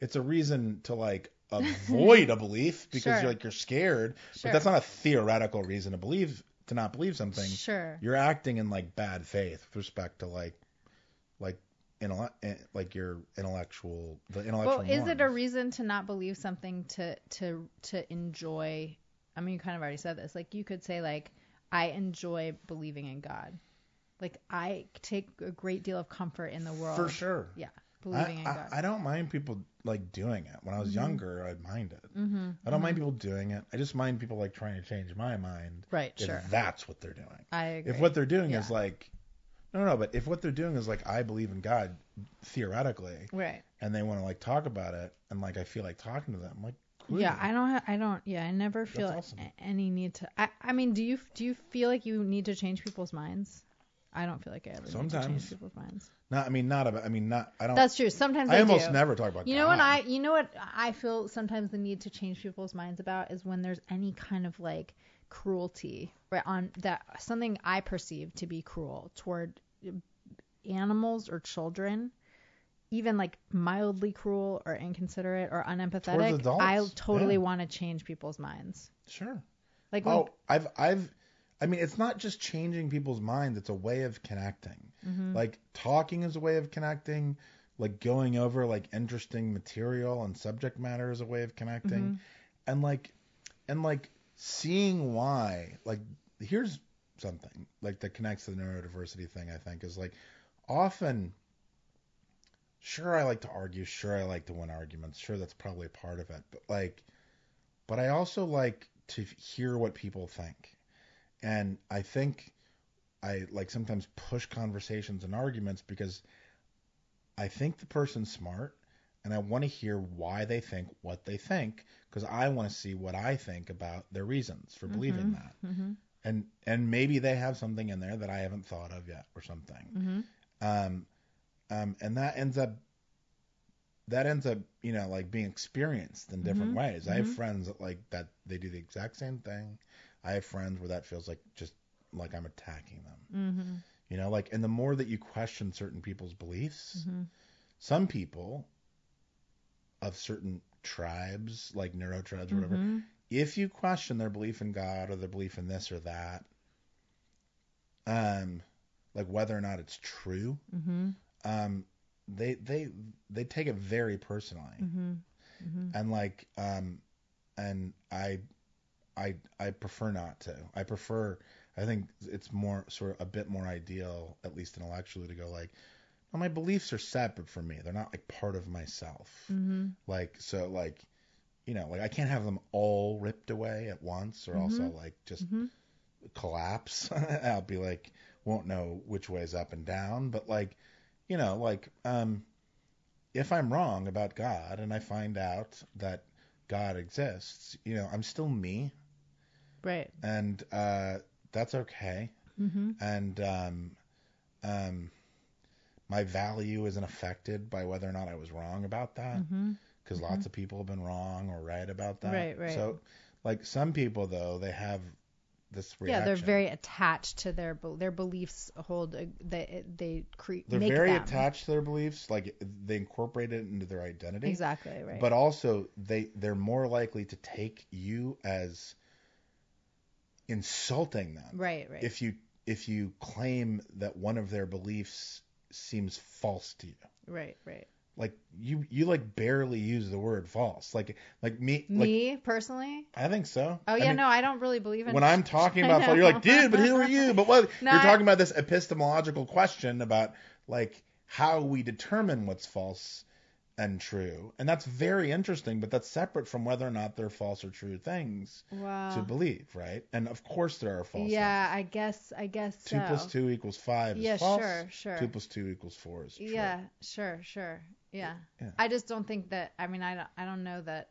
It's a reason to like avoid a belief because Sure. you're like you're scared. Sure. But that's not a theoretical reason to believe to not believe something. sure. You're acting in like bad faith with respect to like like Eh, like your intellectual the intellectual. Well, is it a reason to not believe something to to to enjoy? I mean, you kind of already said this. Like you could say like I enjoy believing in God. Like I take a great deal of comfort in the world. For sure. Yeah, I, in I, God. I don't mind people like doing it. When I was mm-hmm. younger, I'd mind it. mm-hmm. I don't mind mm-hmm. people doing it. I just mind people like trying to change my mind Right. if Sure. that's what they're doing. I agree. If what they're doing is like, no, no, no, but if what they're doing is like, I believe in God theoretically, right. and they want to like talk about it, and like I feel like talking to them, I'm like, cool. Yeah, I don't. Ha- I don't. Yeah, I never feel awesome. any need to. I. I mean, do you do you feel like you need to change people's minds? I don't feel like I ever need to change people's minds. not. I mean, not about. I mean, not. I don't. That's true. Sometimes I, I almost do. never talk about. You know what I you know what I feel sometimes the need to change people's minds about is when there's any kind of like cruelty right on that something I perceive to be cruel toward animals or children even like mildly cruel or inconsiderate or unempathetic I totally yeah. want to change people's minds Sure. like when, Oh, I've I've I mean it's not just changing people's minds, it's a way of connecting. Mm-hmm. Like talking is a way of connecting, like going over like interesting material and subject matter is a way of connecting. Mm-hmm. And like and like seeing why like here's something like that connects to the neurodiversity thing I think is like often sure I like to argue, sure I like to win arguments, sure that's probably a part of it, but like but I also like to hear what people think. And I think I like sometimes push conversations and arguments because I think the person's smart and I want to hear why they think what they think because I want to see what I think about their reasons for believing that. mm-hmm, And and maybe they have something in there that I haven't thought of yet or something. mm-hmm. Um um and that ends up that ends up, you know, like being experienced in different Mhm, ways. I have mhm. friends that like that they do the exact same thing. I have friends where that feels like just like I'm attacking them. Mm-hmm. You know, like and the more that you question certain people's beliefs, Mm-hmm. some people of certain tribes, like neuro tribes or whatever, Mm-hmm. if you question their belief in God or their belief in this or that, um, like whether or not it's true, Mm-hmm. um, they they they take it very personally, Mm-hmm. Mm-hmm. and like um, and I I I prefer not to. I prefer. I think it's more sort of a bit more ideal, at least intellectually, to go like, my beliefs are separate from me. They're not like part of myself. Mm-hmm. Like so, like you know, like I can't have them all ripped away at once, or also like just Mm-hmm. collapse. I'll be like, won't know which way is up and down. But like, you know, like, um, if I'm wrong about God and I find out that God exists, you know, I'm still me, Right. and uh, that's okay. Mm-hmm. And um, um, my value isn't affected by whether or not I was wrong about that Mm-hmm. because lots of people have been wrong or right about that. Right, right. So, like some people though, they have this reaction. Yeah, they're very attached to their their beliefs. Hold a, they they create. they're very them. attached to their beliefs. Like they incorporate it into their identity. Exactly right. But also they they're more likely to take you as insulting them right, right. if you if you claim that one of their beliefs seems false to you. right, right. Like you you like barely use the word false. Like like me like Me personally? I think so. Oh I yeah, mean, no, I don't really believe in. when I'm talking about false, you're like, dude, but who are you? But what No, you're I- talking about this epistemological question about like how we determine what's false and true. And that's very interesting, but that's separate from whether or not they're false or true things wow. to believe, right? And of course there are false yeah, things. I guess I guess Two so. plus two equals five is Yeah, false. sure, sure. Two plus two equals four is true. Yeah, sure, sure. Yeah. Yeah. I just don't think that. I mean, I don't. I don't know that.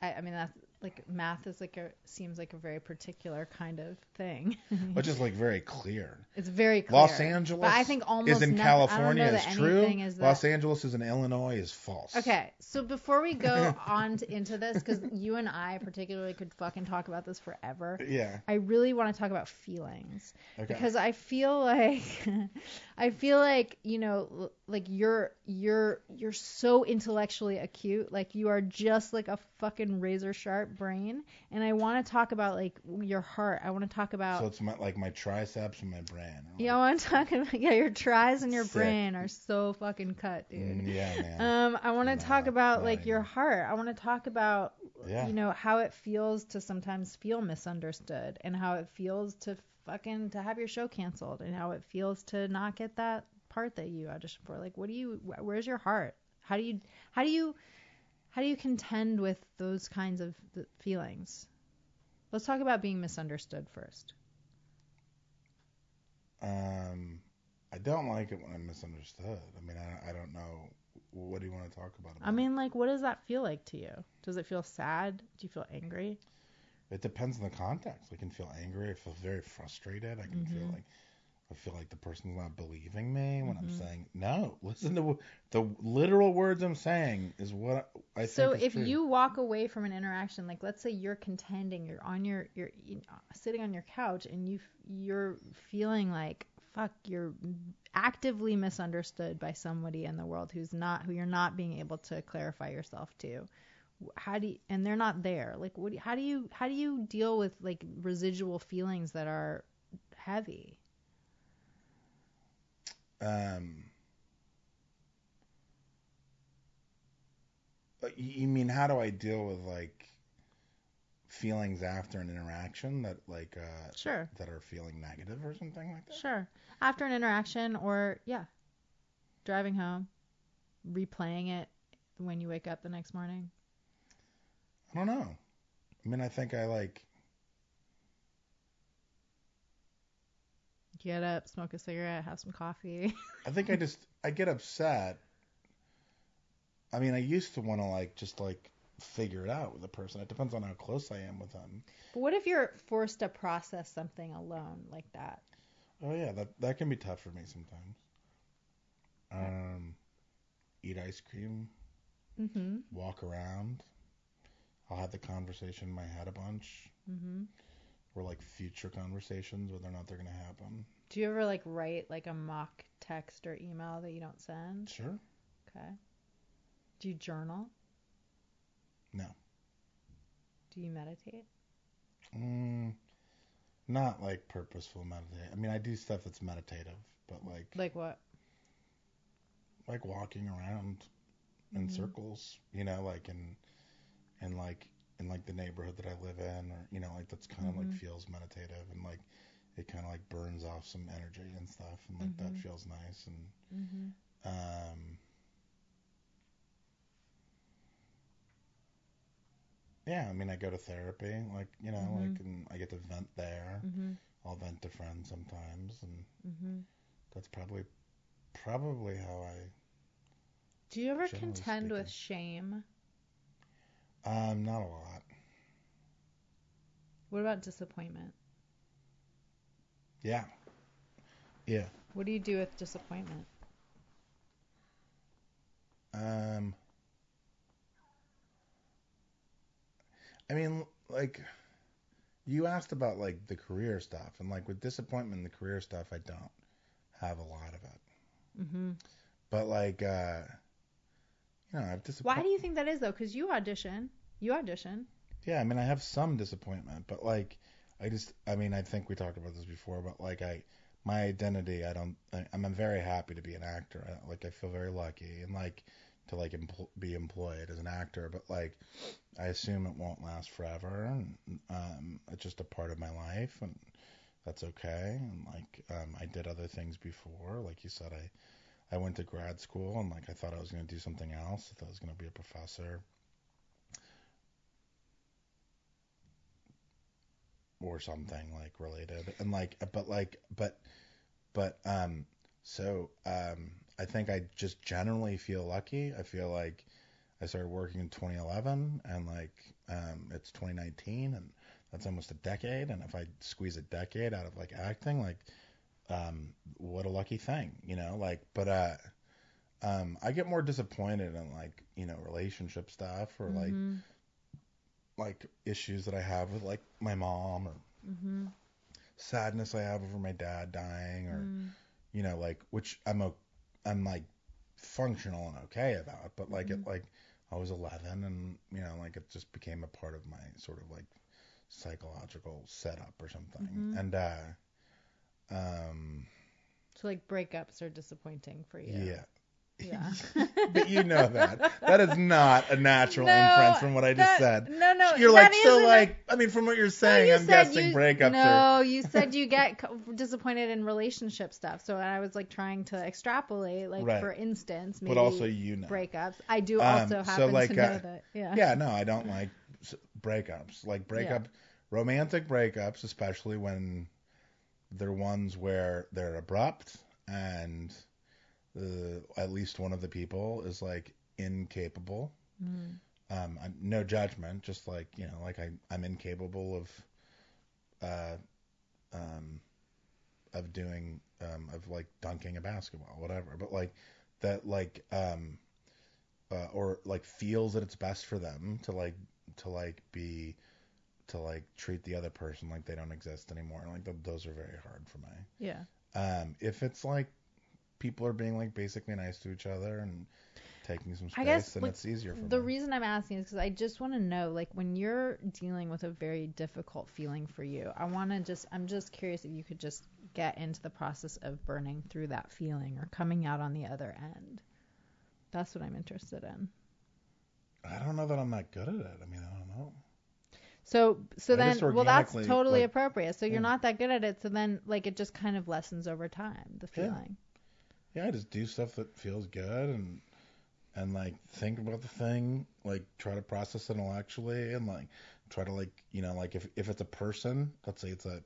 I mean, that's like math is like a seems like a very particular kind of thing. Which is like very clear. it's very clear. Los Angeles but I think almost is in don't California know is true. Is that, Los Angeles is in Illinois is false. Okay, so before we go on to, into this, because you and I particularly could fucking talk about this forever. Yeah. I really want to talk about feelings Okay. because I feel like I feel like you know like you're you're you're so intellectually acute like you are just like a fucking razor sharp brain and I want to talk about like your heart I want to talk about so it's my, like my triceps and my brain. yeah I want to talk about yeah your tries and your Sick. brain are so fucking cut dude Mm, yeah, man. um I want to talk about like your heart I want to talk about yeah. you know how it feels to sometimes feel misunderstood and how it feels to fucking to have your show canceled and how it feels to not get that part that you auditioned for. Like, what do you? Where's your heart? How do you? How do you? How do you contend with those kinds of feelings? Let's talk about being misunderstood first. Um, I don't like it when I'm misunderstood. I mean, I, I don't know. What do you want to talk about? I mean, like, what does that feel like to you? Does it feel sad? Do you feel angry? It depends on the context. I can feel angry. I feel very frustrated. I can feel Mhm. like I feel like the person's not believing me when I'm Mhm. saying no. Listen to the literal words I'm saying is what I So think. is if true. you walk away from an interaction, like let's say you're contending, you're on your, you're sitting on your couch, and you you're feeling like fuck, you're actively misunderstood by somebody in the world who's not, who you're not being able to clarify yourself to. How do you, and they're not there. Like what? How do you how do you deal with like residual feelings that are heavy? Um, uh, you you mean how do I deal with like feelings after an interaction that like uh Sure, that are feeling negative or something like that? sure. After an interaction, or yeah, driving home, replaying it when you wake up the next morning. I don't know. I mean, I think I like Get up, smoke a cigarette, have some coffee. I think I just I get upset. I mean, I used to want to like just like figure it out with a person. It depends on how close I am with them. but what if you're forced to process something alone like that? Oh yeah, that that can be tough for me sometimes. Um, eat ice cream, Mm-hmm. walk around. I'll have the conversation in my head a bunch, Mm-hmm. or like future conversations, whether or not they're gonna happen. Do you ever like write like a mock text or email that you don't send? Sure. Okay. Do you journal? No. Do you meditate? Mm, not like purposeful meditate. I mean, I do stuff that's meditative, but like Like what? like walking around in Mhm. circles, you know, like in in like in like the neighborhood that I live in, or you know, like that's kind of Mhm. like feels meditative and like it kind of like burns off some energy and stuff, and like that Mhm. feels nice. And Mm-hmm. um, yeah, I mean, I go to therapy, like you know, like and I get to vent there. Mm-hmm. I'll vent to friends sometimes, and Mm-hmm. that's probably probably how I Do you ever contend with shame? Um not a lot. What about disappointment? Yeah. Yeah. What do you do with disappointment? Um, I mean, like, you asked about like the career stuff, and like with disappointment in the career stuff, I don't have a lot of it. Mm-hmm. But like, uh, you know, I've Why do you think that is though? Because you audition. You audition. Yeah, I mean, I have some disappointment, but like, I just, I mean, I think we talked about this before, but like, I, my identity, I don't, I, I'm very happy to be an actor. I, like, I feel very lucky and like to like empl- be employed as an actor, but like, I assume it won't last forever, and um, it's just a part of my life, and that's okay. And like, um, I did other things before, like you said, I, I went to grad school, and like, I thought I was gonna do something else. I thought I was gonna be a professor. or something like related and like but like but but um so um I think I just generally feel lucky. I feel like I started working in 2011 and like um it's 2019 and that's almost a decade and if I squeeze a decade out of like acting like um what a lucky thing, you know? Like but uh um I get more disappointed in like, you know, relationship stuff or like Mm-hmm. like issues that I have with like my mom or Mm-hmm. sadness I have over my dad dying or Mm-hmm. you know like which I'm a I'm like functional and okay about but like Mhm. it like I was 11 and you know like it just became a part of my sort of like psychological setup or something Mhm. and uh um So like breakups are disappointing for you. yeah Yeah. but you know that. That is not a natural No, inference from what I just that- said. No, no. You're like, so like, I mean, from what you're No, saying, you I'm guessing you, breakups no, are. you said you get disappointed in relationship stuff. So I was like trying to extrapolate, like Right. for instance, maybe But also, you know. breakups. I do Um, also so, happen like, to know uh, that. Yeah. Yeah, no, I don't like breakups. Like breakup, romantic breakups, especially when they're ones where they're abrupt and the, at least one of the people is like incapable. Mm. Um, I'm, no judgment, just like you know, like I, I'm incapable of, uh, um, of doing, um, of like dunking a basketball, whatever. But like that, like, um, uh, or like feels that it's best for them to like to like be to like treat the other person like they don't exist anymore. Like th- those are very hard for me. Yeah. Um, if it's like people are being like basically nice to each other and taking some space, I guess, then like, it's easier for them. The me. reason I'm asking is because I just want to know, like, when you're dealing with a very difficult feeling for you, I want to just, I'm just curious if you could just get into the process of burning through that feeling or coming out on the other end. That's what I'm interested in. I don't know that I'm that good at it. I mean, I don't know. So, so I then, just well, that's organically, totally like- appropriate. So you're not that good at it. So then, like, it just kind of lessens over time, the Yeah. feeling. Yeah, I just do stuff that feels good and and like think about the thing, like try to process it intellectually and like try to like you know like if if it's a person, let's say it's a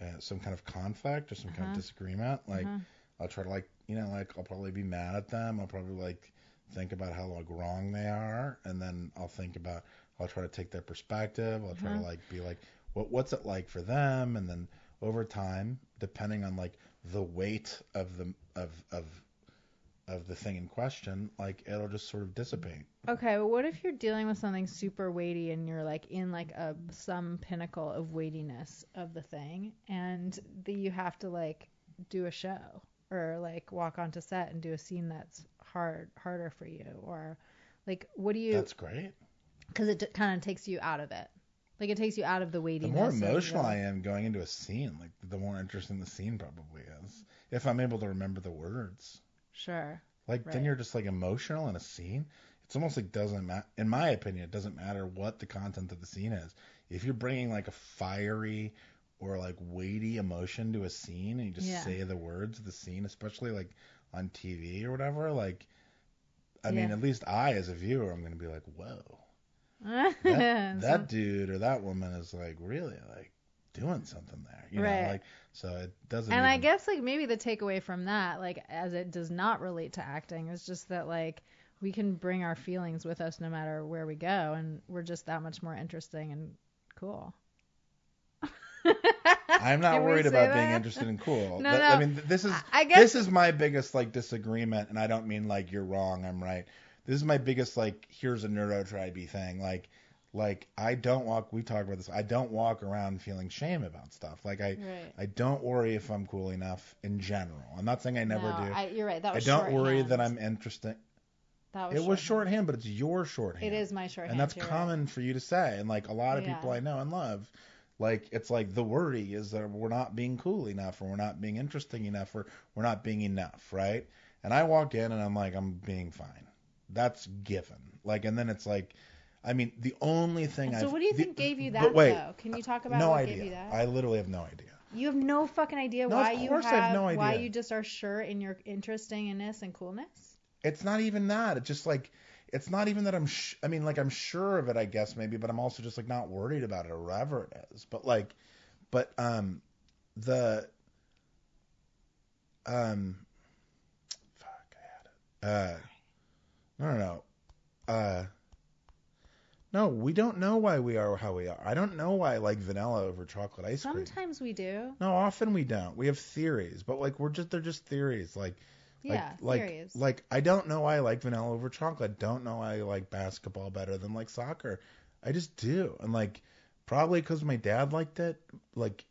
uh, some kind of conflict or some kind Uh-huh. of disagreement, like Uh-huh. I'll try to like you know like I'll probably be mad at them. I'll probably like think about how like wrong they are, and then I'll think about I'll try to take their perspective. I'll try Uh-huh. to like be like what what's it like for them, and then over time, depending on like the weight of the of of of the thing in question, like it'll just sort of dissipate. Okay, well, what if you're dealing with something super weighty and you're like in like a some pinnacle of weightiness of the thing, and the, you have to like do a show or like walk onto set and do a scene that's hard harder for you, or like what do you? That's great. Because it kind of takes you out of it. Like it takes you out of the The more emotional I am going into a scene, like the more interesting the scene probably is. If I'm able to remember the words. Sure. Like Right. then you're just like emotional in a scene. It's almost like doesn't matter. In my opinion, it doesn't matter what the content of the scene is. If you're bringing like a fiery or like weighty emotion to a scene and you just Yeah. say the words of the scene, especially like on TV or whatever, like I mean, at least I as a viewer, I'm gonna be like, whoa, that, that that dude or that woman is like really like doing something there. You Right. know, like so it doesn't. And I guess like maybe the takeaway from that, like as it does not relate to acting, is just that like we can bring our feelings with us no matter where we go, and we're just that much more interesting and cool. I'm not worried about being interested in cool. No, no. I mean, this is guess- this is my biggest like disagreement, and I don't mean like you're wrong, I'm right. This is my biggest like here's a neurotribey thing. Like, like I don't walk. We talked about this. I don't walk around feeling shame about stuff. Like I, Right. I don't worry if I'm cool enough in general. I'm not saying I never no, do. I, you're right. That was I don't worry that I'm interesting. That was It was shorthand. shorthand, but it's your shorthand. It is my shorthand. and that's you're right. common for you to say and like a lot of people i know and love like it's like the worry is that we're not being cool enough or we're not being interesting enough or we're not being enough right and i walk in and i'm like i'm being fine that's given. Like and then it's like i mean the only thing So I've, what do you the- think gave you but that wait, though? Can you talk about no what idea. gave you that? i literally have no idea. You have no fucking idea No, why of you course I have, have no why you just are sure in your interestingness and coolness. it's not even that. It's just like it's not even that i'm sh- i mean like i'm sure of it i guess maybe but i'm also just like not worried about it or whatever it is. But like but um the um fuck i had it. Uh no no no uh no we don't know why we are how we are i don't know why i like vanilla over chocolate ice cream Sometimes we do. no often we don't we have theories but like we're just they're just theories like like, Yeah, like, theories. Like I don't know why I like vanilla over chocolate. Don't know why I like basketball better than like soccer. I just do. And like probably because my dad liked it, like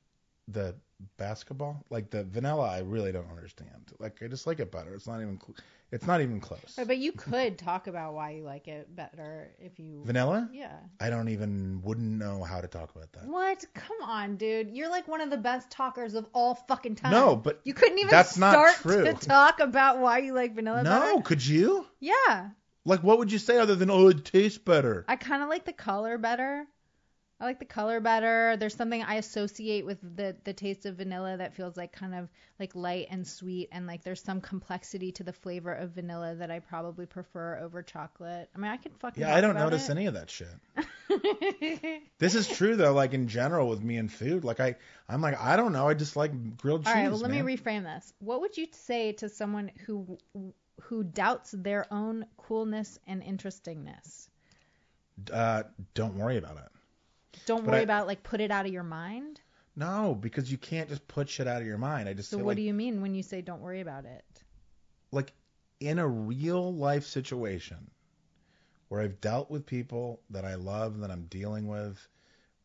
the basketball. Like the vanilla, I really don't understand. Like I just like it better. It's not even cl- it's not even close. Right, but you could talk about why you like it better if you. Vanilla? Yeah. I don't even wouldn't know how to talk about that. What? Come on, dude. You're like one of the best talkers of all fucking time. No, but you couldn't even that's not start true. to talk about why you like vanilla no, better. could you? Yeah. Like what would you say other than oh it tastes better? I kind of like the color better. I like the color better. There's something I associate with the the taste of vanilla that feels like kind of like light and sweet and like there's some complexity to the flavor of vanilla that I probably prefer over chocolate. I mean, I can fucking Yeah, I don't notice it. any of that shit. This is true though, like in general with me and food. Like I I'm like I don't know, I just like grilled cheese. All right, well, let man. me reframe this. What would you say to someone who who doubts their own coolness and interestingness? uh don't worry about it. Don't But worry I- about like put it out of your mind. No, because you can't just put shit out of your mind. I just So say what like do you mean when you say don't worry about it? like in a real life situation where I've dealt with people that I love that I'm dealing with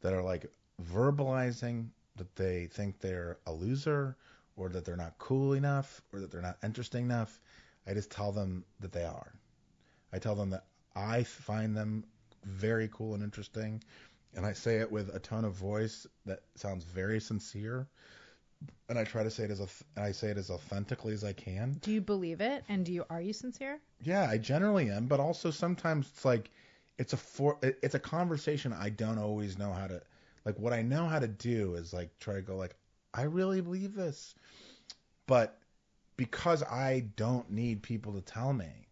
that are like verbalizing that they think they're a loser or that they're not cool enough or that they're not interesting enough, I just tell them that they are. I tell them that I find them very cool and interesting and I say it with a tone of voice that sounds very sincere and I try to say it as a and I say it as authentically as I can. Do you believe it? And do you are you sincere? Yeah, I generally am, but also sometimes it's like it's a for it's a conversation I don't always know how to like what I know how to do is like try to go like I really believe this. But because I don't need people to tell me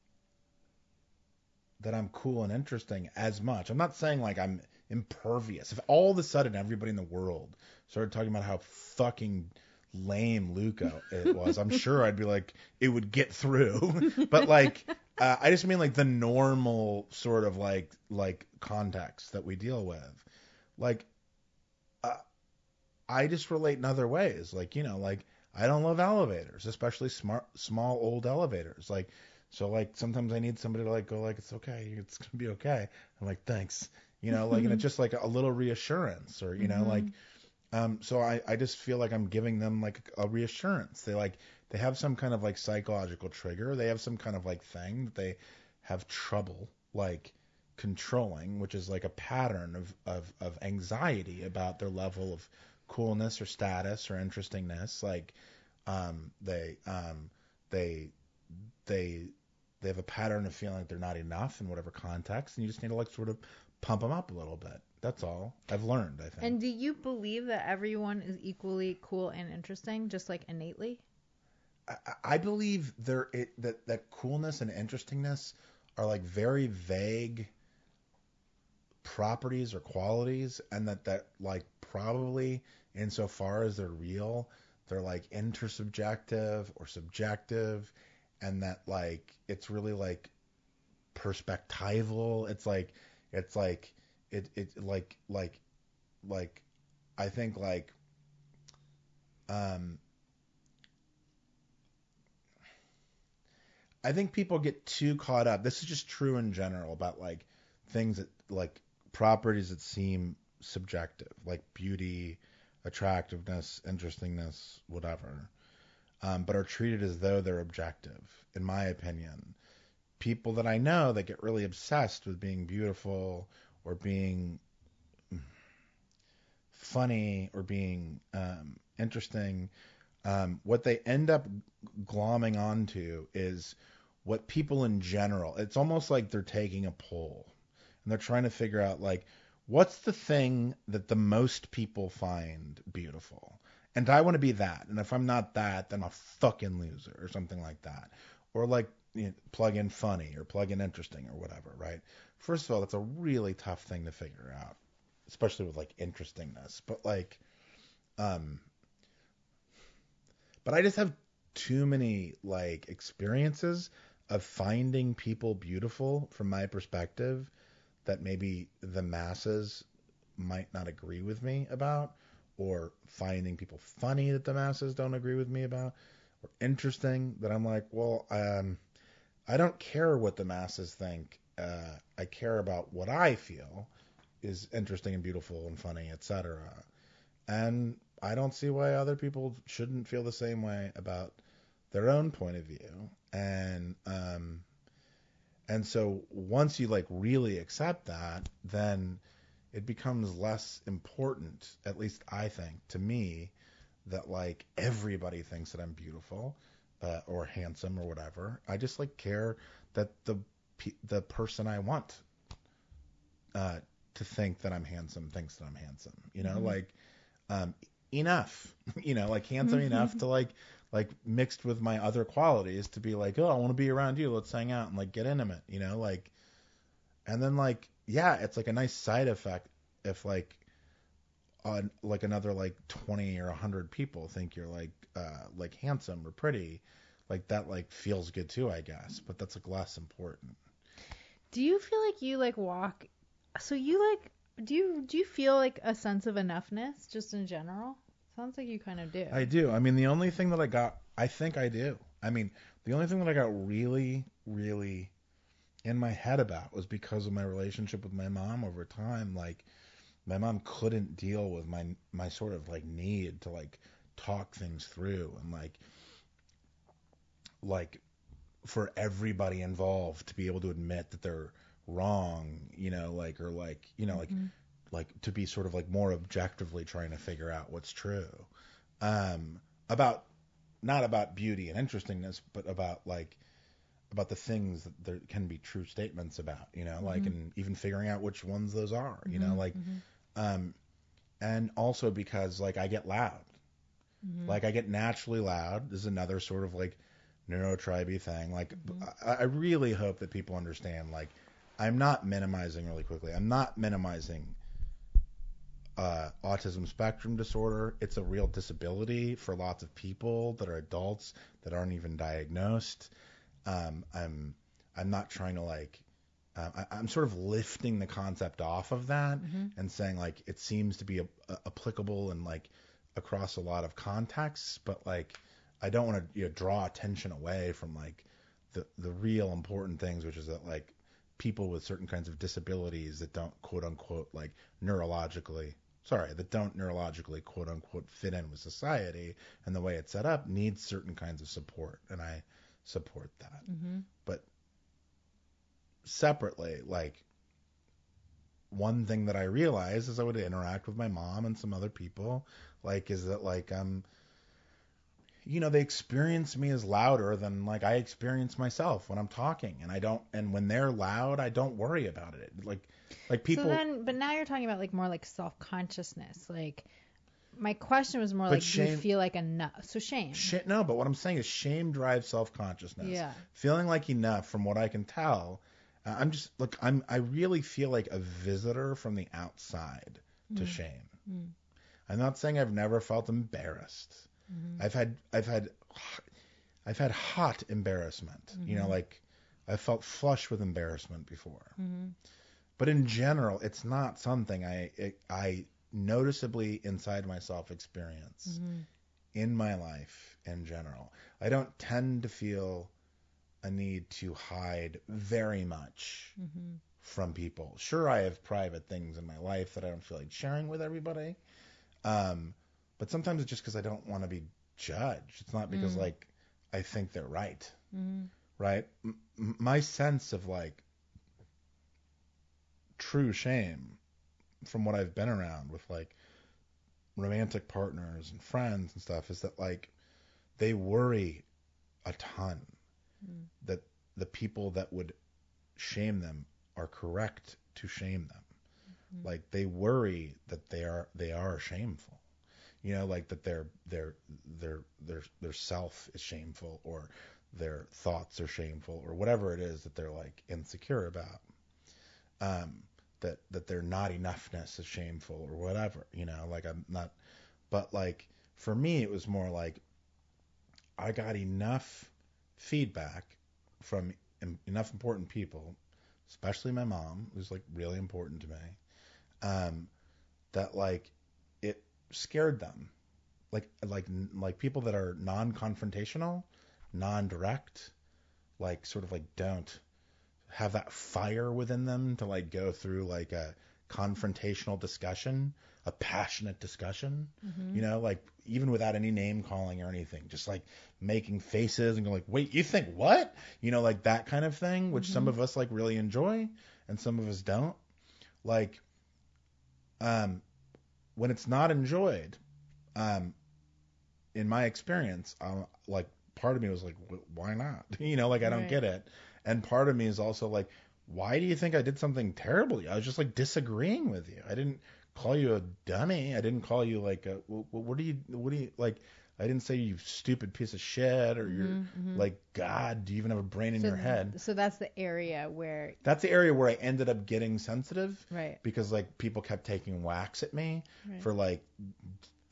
that I'm cool and interesting as much. I'm not saying like I'm impervious. If all of a sudden everybody in the world started talking about how fucking lame Luka it was, I'm sure I'd be like, it would get through. but like, uh, I just mean like the normal sort of like like context that we deal with. Like, uh, I just relate in other ways. Like, you know, like I don't love elevators, especially smart, small old elevators. Like, so like sometimes I need somebody to like go like it's okay, it's gonna be okay. I'm like thanks, you know, like and it's just like a little reassurance or you know Mhm. like, um, so I I just feel like I'm giving them like a reassurance. They like they have some kind of like psychological trigger. They have some kind of like thing that they have trouble like controlling, which is like a pattern of of of anxiety about their level of coolness or status or interestingness. Like um they um they they they have a pattern of feeling like they're not enough in whatever context, and you just need to like sort of pump them up a little bit. That's all I've learned. I think. And do you believe that everyone is equally cool and interesting, just like innately? I, I believe there it, that that coolness and interestingness are like very vague properties or qualities, and that that like probably insofar as they're real, they're like intersubjective or subjective, and that like it's really like perspectival. It's like it's like it it like like like I think like um I think people get too caught up. This is just true in general about like things that like properties that seem subjective, like beauty, attractiveness, interestingness, whatever, um, but are treated as though they're objective. In my opinion, people that I know that get really obsessed with being beautiful or being funny or being um, interesting, um, what they end up glomming onto is what people in general. It's almost like they're taking a poll and they're trying to figure out like what's the thing that the most people find beautiful. And I want to be that. And if I'm not that, then I'm a fucking loser or something like that. Or like you know, plug in funny or plug in interesting or whatever, right? First of all, that's a really tough thing to figure out, especially with like interestingness. But like, um, but I just have too many like experiences of finding people beautiful from my perspective that maybe the masses might not agree with me about or finding people funny that the masses don't agree with me about or interesting that I'm like, well, um, I don't care what the masses think. Uh, I care about what I feel is interesting and beautiful and funny, etc. And I don't see why other people shouldn't feel the same way about their own point of view. And um and so once you like really accept that, then it becomes less important, at least I think, to me, that like everybody thinks that I'm beautiful uh, or handsome or whatever. I just like care that the the person I want uh, to think that I'm handsome thinks that I'm handsome. You know, mm-hmm. like um, enough. you know, like handsome mm-hmm. enough to like like mixed with my other qualities to be like, oh, I want to be around you. Let's hang out and like get intimate. You know, like, and then like yeah, it's like a nice side effect if like on like another like 20 or 100 people think you're like uh like handsome or pretty like that like feels good too i guess but that's like less important. Do you feel like you like walk so you like do you do you feel like a sense of enoughness just in general? Sounds like you kind of do. I do. I mean the only thing that i got i think i do. I mean the only thing that i got really really in my head about was because of my relationship with my mom over time like my mom couldn't deal with my my sort of like need to like talk things through and like like for everybody involved to be able to admit that they're wrong, you know, like or like, you know, like mm-hmm. like to be sort of like more objectively trying to figure out what's true. Um about not about beauty and interestingness, but about like about the things that there can be true statements about, you know, like mm-hmm. and even figuring out which ones those are, you know, mm-hmm. like mm-hmm. Um, and also because like I get loud. Mm-hmm. Like I get naturally loud. This is another sort of like neurotribe thing. Like mm-hmm. I, I really hope that people understand. Like I'm not minimizing really quickly. I'm not minimizing uh, autism spectrum disorder. It's a real disability for lots of people that are adults that aren't even diagnosed. Um, I'm I'm not trying to like uh, I, am sort of lifting the concept off of that mm-hmm. and saying like it seems to be a, a, applicable and like across a lot of contexts, but like I don't want to you know, draw attention away from like the the real important things, which is that like people with certain kinds of disabilities that don't quote unquote like neurologically sorry that don't neurologically quote unquote fit in with society and the way it's set up needs certain kinds of support and I support that. Mm-hmm. Separately, like one thing that I realized as I would interact with my mom and some other people, like is that like I'm, you know, they experience me as louder than like I experience myself when I'm talking and I don't and when they're loud I don't worry about it. Like like people So then but now you're talking about like more like self consciousness. Like my question was more like, shame, do you feel like enough? So shame. Sh- no, but what I'm saying is shame drives self consciousness. Yeah. Feeling like enough, from what I can tell, I'm just look. I'm I really feel like a visitor from the outside to mm. shame. Mm. I'm not saying I've never felt embarrassed. Mm-hmm. I've had I've had I've had hot embarrassment. Mm-hmm. You know, mm-hmm. like I felt flush with embarrassment before. Mm-hmm. But in general, it's not something I it, I noticeably inside myself experience mm-hmm. in my life in general. I don't tend to feel a need to hide very much mm-hmm. from people. Sure, I have private things in my life that I don't feel like sharing with everybody. Um, but sometimes it's just because I don't want to be judged. It's not because mm. like I think they're right. Mm. Right? M- my sense of like true shame from what I've been around with like romantic partners and friends and stuff is that like they worry a ton mm. that the people that would shame them are correct to shame them. Mm-hmm. Like they worry that they are they are shameful. You know, like that their their their their their self is shameful or their thoughts are shameful or whatever it is that they're like insecure about. Um, that that their not enoughness is shameful or whatever. You know, like I'm not, but like for me it was more like I got enough feedback from enough important people, especially my mom, who's like really important to me, um, that like it scared them, like like like people that are non-confrontational, non-direct, like sort of like don't have that fire within them to like go through like a confrontational discussion, a passionate discussion. Mm-hmm. You know, like even without any name calling or anything, just like making faces and going like, "Wait, you think what?" You know, like that kind of thing, which some Mhm. of us like really enjoy and some of us don't. Like, um, when it's not enjoyed, um, in my experience, um, like part of me was like, "Wh- why not? You know, like I don't Right. get it. And part of me is also like, why do you think I did something terribly? I was just like disagreeing with you. I didn't call you a dummy. I didn't call you like a, wh- wh- what do you, what do you, like, I didn't say you stupid piece of shit or you're Mhm, mhm. like, God, do you even have a brain in so, your head? So that's the area where That's the area where I ended up getting sensitive right. because like people kept taking whacks at me Right. for like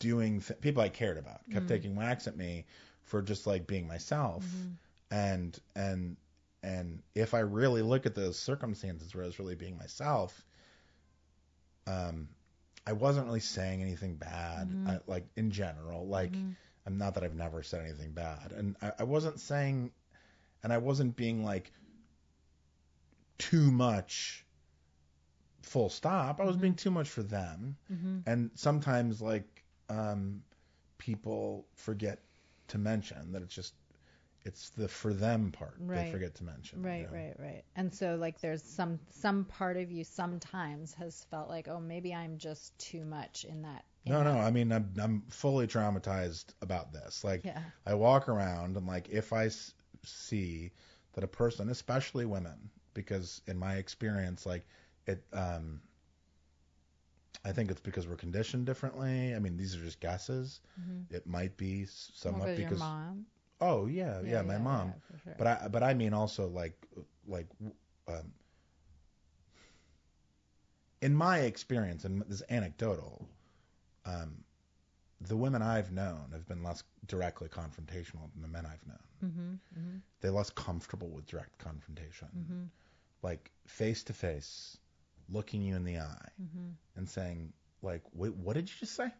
doing th- people I cared about kept Mhm. taking whacks at me for just like being myself Mhm. and and and if I really look at those circumstances where I was really being myself um I wasn't really saying anything bad Mhm. I, like in general like Mhm. I'm not that I've never said anything bad and I, I wasn't saying and I wasn't being like too much full stop I was being too much for them Mhm. and sometimes like um people forget to mention that it's just it's the for them part they Right. forget to mention you Right, know? right, right. And so like there's some some part of you sometimes has felt like, oh, maybe I'm just too much in that. in no no i mean i'm i'm fully traumatized about this like Yeah. i walk around and like if i s- see that a person especially women because in my experience like it um I think it's because we're conditioned differently. I mean, these are just guesses. Mhm. It might be somewhat Well, somewhat 'cause your because mom. Oh yeah, yeah, my mom. sure. But I but I mean also like like um, in my experience, and this is anecdotal, um, the women I've known have been less directly confrontational than the men I've known. Mhm. Mhm. They're less comfortable with direct confrontation, Mhm. like face to face, looking you in the eye Mhm. and saying like, "Wait, what did you just say?"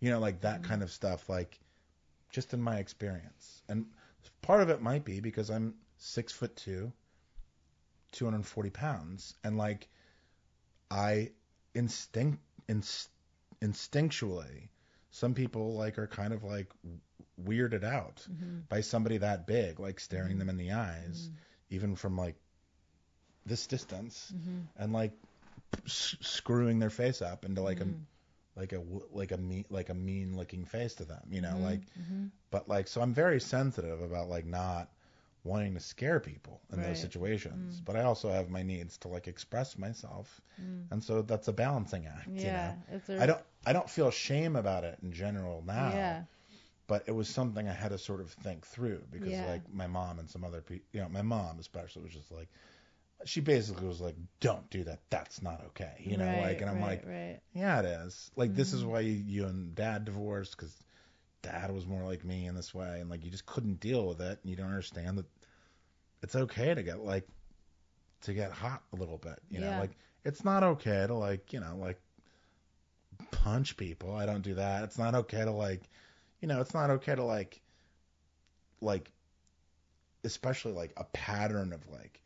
You know, like that Mhm. kind of stuff. Like, just in my experience, and part of it might be because I'm six foot two, 240 pounds, and like, I instinct inst, instinctually, some people like are kind of like weirded out Mhm. by somebody that big, like staring Mhm. them in the eyes, Mhm. even from like this distance, Mhm. and like s- screwing their face up into like a Mhm. Like a w- like a mean like a mean looking face to them, you know, Mhm. like Mhm. but like so I'm very sensitive about like not wanting to scare people in Right. those situations, Mm. but I also have my needs to like express myself, Mm. and so that's a balancing act, Yeah. you know. It's a, I don't I don't feel shame about it in general now, Yeah. but it was something I had to sort of think through because Yeah. like my mom and some other people, you know, my mom especially was just like she basically was like, "Don't do that. That's not okay." You know, right, like, and I'm right, like, right. yeah, it is. Like this is Mhm. why you, you and dad divorced because dad was more like me in this way, and like you just couldn't deal with it, and you don't understand that it's okay to get like to get hot a little bit. You know, like it's not okay to like you know like punch people. I don't do that. It's not okay to like, you know, it's not okay to like like especially like a pattern of like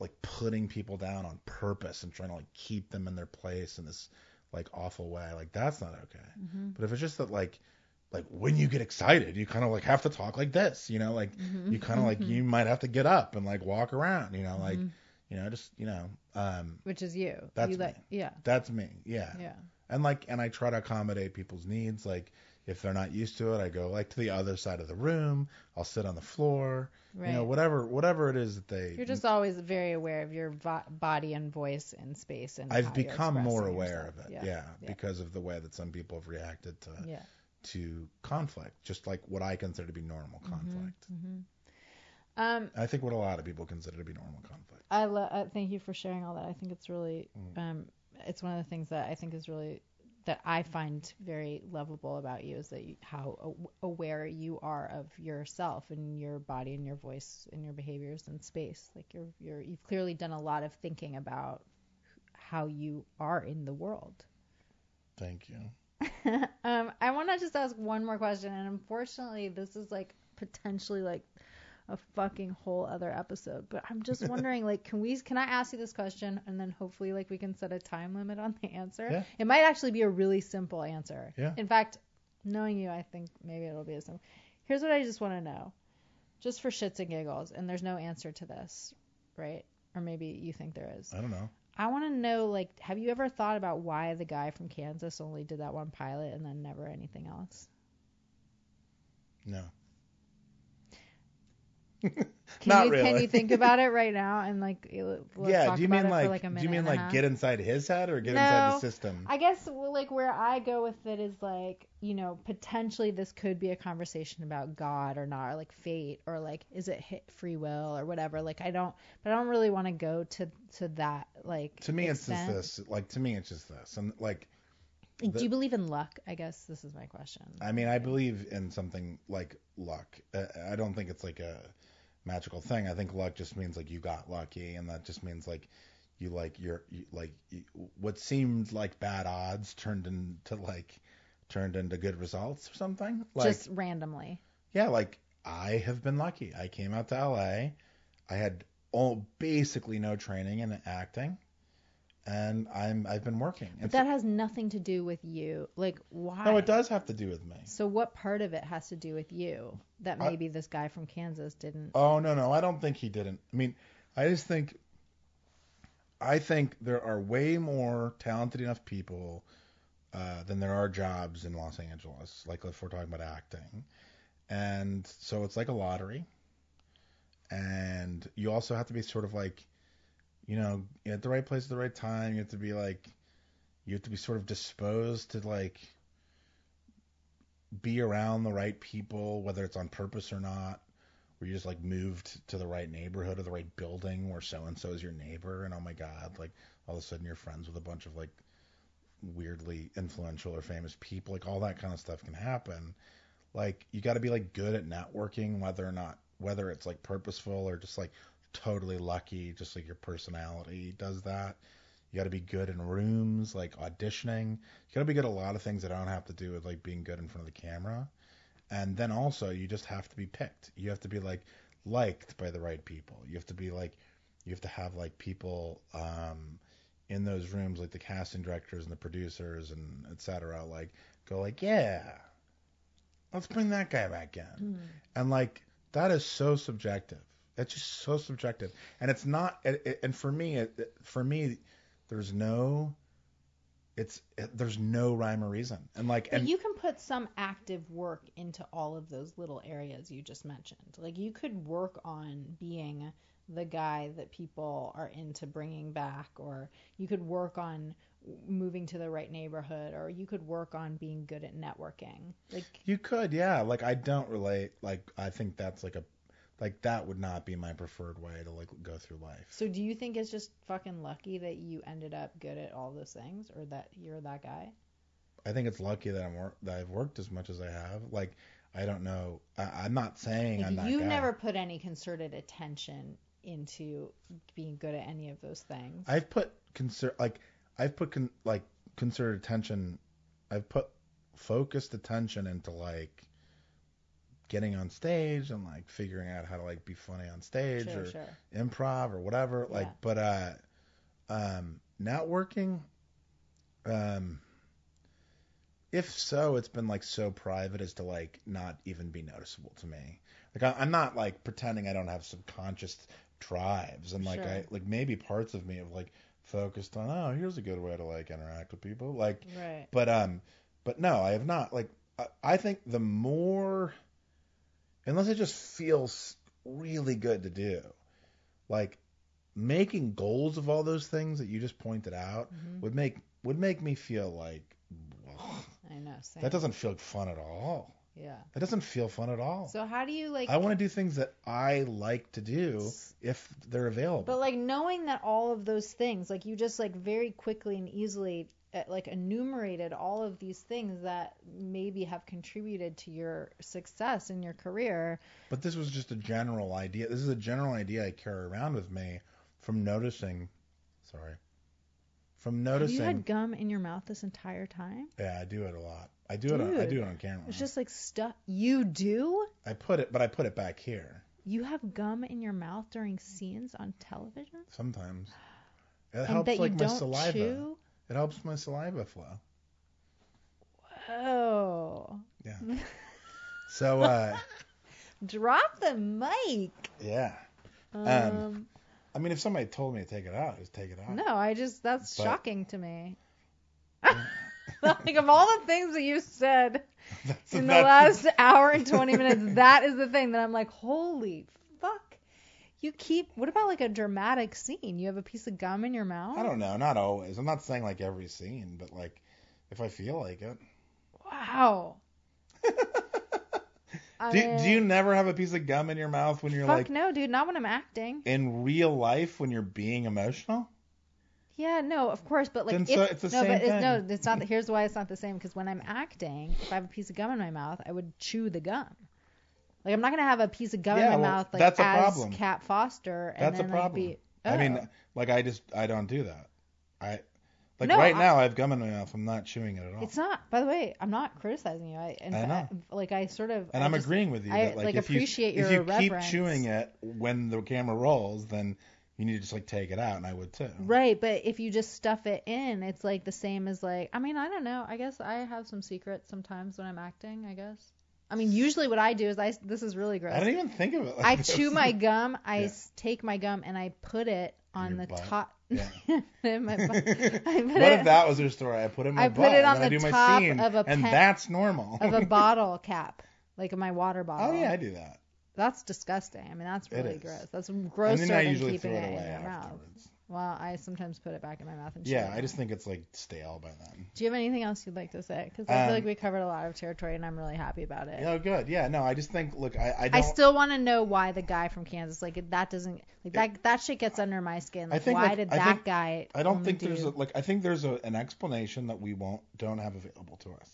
like putting people down on purpose and trying to like keep them in their place in this like awful way. Like that's not okay. Mhm. But if it's just that like like when you get excited, you kind of like have to talk like this, you know, like Mhm. you kind of like Mhm. you might have to get up and like walk around, you know, like Mhm. you know, just you know, um Which is you. That's you like, me. Yeah. that's me. Yeah. Yeah. And like and I try to accommodate people's needs like if they're not used to it, I go like to the other side of the room. I'll sit on the floor. Right. You know, whatever whatever it is that they You're just always very aware of your vo- body and voice and space and. I've become more aware yourself. of it, Yeah. yeah, Yeah. because of the way that some people have reacted to Yeah. to conflict, just like what I consider to be normal conflict. hmm Um, I think what a lot of people consider to be normal conflict. I lo- uh, thank you for sharing all that. I think it's really, Mm. um, it's one of the things that I think is really that I find very lovable about you is that you, how aware you are of yourself and your body and your voice and your behaviors and space. Like you're you're you've clearly done a lot of thinking about how you are in the world. Thank you. um, I want to just ask one more question, and unfortunately, this is like potentially like a fucking whole other episode. But I'm just wondering, like, can we? Can I ask you this question, and then hopefully, like, we can set a time limit on the answer. Yeah. It might actually be a really simple answer. Yeah. In fact, knowing you, I think maybe it'll be a simple. Here's what I just want to know, just for shits and giggles, and there's no answer to this, right? Or maybe you think there is. I don't know. I want to know, like, have you ever thought about why the guy from Kansas only did that one pilot and then never anything else? No. Can Not you, really. Can you think about it right now and like let's yeah. Do you mean like, like do you mean like get inside his head or get inside the No. system? I guess well, like where I go with it is like you know potentially this could be a conversation about God or not or like fate or like is it hit free will or whatever like I don't but I don't really want to go to to that like to me, it's just this. Like to me, it's just this. And like, do you believe in luck I guess this is my question I mean, I believe in something like luck. I don't think it's like a magical thing. I think luck just means like you got lucky, and that just means like you like you're you, like you, what seemed like bad odds turned into like turned into good results or something. Like just randomly yeah, like I have been lucky. I came out to LA. I had all basically no training in acting, and I'm I've been working. but And that has nothing to do with you like why no, it does have to do with me. So what part of it has to do with you that I- maybe this guy from Kansas didn't? Oh no, no, I don't think he didn't. I mean, I just think I think there are way more talented enough people uh, than there are jobs in Los Angeles. Like if we're talking about acting, and so it's like a lottery. And you also have to be sort of like, you know, at the right place at the right time. You have to be like, you have to be sort of disposed to like be around the right people, whether it's on purpose or not where you just like moved to the right neighborhood or the right building where so and so is your neighbor and oh my god like all of a sudden you're friends with a bunch of like weirdly influential or famous people like all that kind of stuff can happen like you got to be like good at networking whether or not whether it's like purposeful or just like totally lucky just like your personality does that. You got to be good in rooms like auditioning. You got to be good at a lot of things that don't have to do with like being good in front of the camera. And then also you just have to be picked. You have to be like liked by the right people. You have to be like you have to have like people um in those rooms like the casting directors and the producers and et cetera like go like yeah let's bring that guy back in. And like that is so subjective it's just so subjective and it's not and for me for me there's no it's it, there's no rhyme or reason and like But and you can put some active work into all of those little areas you just mentioned. Like you could work on being the guy that people are into bringing back, or you could work on moving to the right neighborhood, or you could work on being good at networking. Like You could, yeah. Like I don't relate. Like I think that's like a, like that would not be my preferred way to like go through life. So do you think it's just fucking lucky that you ended up good at all those things or that you're that guy? I think it's lucky that I'm wor- that I've worked as much as I have. Like I don't know. I, I'm not saying I'm Like that you guy. never put any concerted attention into being good at any of those things. I've put concert like I've put con- like concerted attention. I've put focused attention into like getting on stage and like figuring out how to like be funny on stage sure, or sure. improv or whatever like but uh um networking um if so it's been like so private as to like not even be noticeable to me like I, i'm not like pretending i don't have subconscious drives and like Sure. i like maybe parts of me have like focused on oh here's a good way to like interact with people like Right. but um, but no, I have not. Like I, I think the more, unless it just feels really good to do, like making goals of all those things that you just pointed out Mhm. would make would make me feel like I know. Same. that doesn't feel fun at all. Yeah. That doesn't feel fun at all. So how do you like? I want to do things that I like to do if they're available. But like knowing that all of those things, like you just like very quickly and easily Uh, like enumerated all of these things that maybe have contributed to your success in your career. But this was just a general idea. This is a general idea I carry around with me from noticing. Sorry. From noticing. Have you had gum in your mouth this entire time? yeah, I do it a lot. I do it. On, I do it on camera. It's just like stuff you do. I put it, but I put it back here. You have gum in your mouth during scenes on television? Sometimes. It and helps that like my saliva. chew? It helps my saliva flow. Oh. Yeah. So uh Drop the mic. yeah. Um, I mean if somebody told me to take it out, just take it out. no, I just that's But- shocking to me. like of all the things that you said in the last hour and 20 minutes, that is the thing that I'm like, holy. You keep, what about like a dramatic scene? You have a piece of gum in your mouth? I don't know, not always. I'm not saying like every scene, but like if I feel like it. Wow. Do, mean, do you never have a piece of gum in your mouth when you're Fuck like no, dude, not when I'm acting. in real life when you're being emotional? Yeah, no, of course, but like if, so it's the no, same but it's, no, it's not. Here's why it's not the same. Because when I'm acting, if I have a piece of gum in my mouth, I would chew the gum. Like I'm not gonna have a piece of gum Yeah, in my well, mouth like that's a as problem. Kat Foster and That's a then problem. like be. I mean, Oh. like I just I don't do that. I like No, right I- now I have gum in my mouth. I'm not chewing it at all. It's not. By the way, I'm not criticizing you. I, in I know. like I sort of. and I I'm just- agreeing with you I, that like, like, if appreciate you your if you keep chewing it when the camera rolls, then you need to just like take it out, and I would too. Right, but if you just stuff it in, it's like the same as like. I mean, I don't know. I guess I have some secrets sometimes when I'm acting. I guess. I mean, usually what I do is I. This is really gross. I didn't even think of it. Like I this. chew my gum. I Yeah. take my gum and I put it on the butt? top. Yeah. in my butt. What it if that was your story? I put it in my I butt put it on and the I do my top scene, of a and that's normal. of a bottle cap, like my water bottle. oh yeah, I do that. That's disgusting. I mean, that's really gross. That's and grosser then I than usually keeping throw it, it away in your mouth. Well, I sometimes put it back in my mouth and Yeah. I just think it's like stale by then. Do you have anything else you'd like to say? Because I feel Um, like we covered a lot of territory, and I'm really happy about it. Oh, good. Yeah, no, I just think, look, I, I don't. I still want to know why the guy from Kansas, like that doesn't, like that that shit gets under my skin. Like, think, why like, did I that think- guy? I don't only think there's do- a, like I think there's a, an explanation that we won't don't have available to us.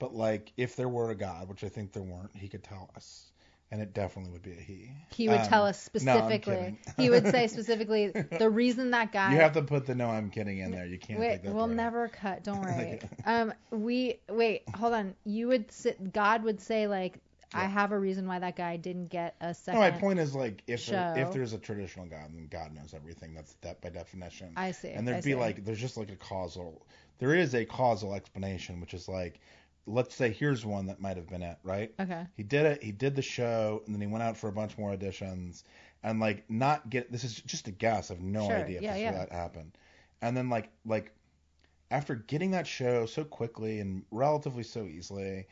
But like if there were a God, which I think there weren't, he could tell us, and it definitely would be a he. He would Um, tell us no, I'm specifically. kidding. he would say specifically the reason that guy. You have to put the no, I'm kidding in there. You can't Wait, take that. we'll part never cut. Don't worry. Um, we wait. Hold on. You would sit. God would say like, I have a reason why that guy didn't get a second. No, my point is like if there, if there's a traditional God, then God knows everything. That's that by definition. I see. and there'd be see. like there's just like a causal there is a causal explanation which is like let's say here's one that might have been it right Okay. he did it he did the show and then he went out for a bunch more auditions and like not get this is just a guess i have no Sure, idea if yeah, this yeah. that happened and then like like after getting that show so quickly and relatively so easily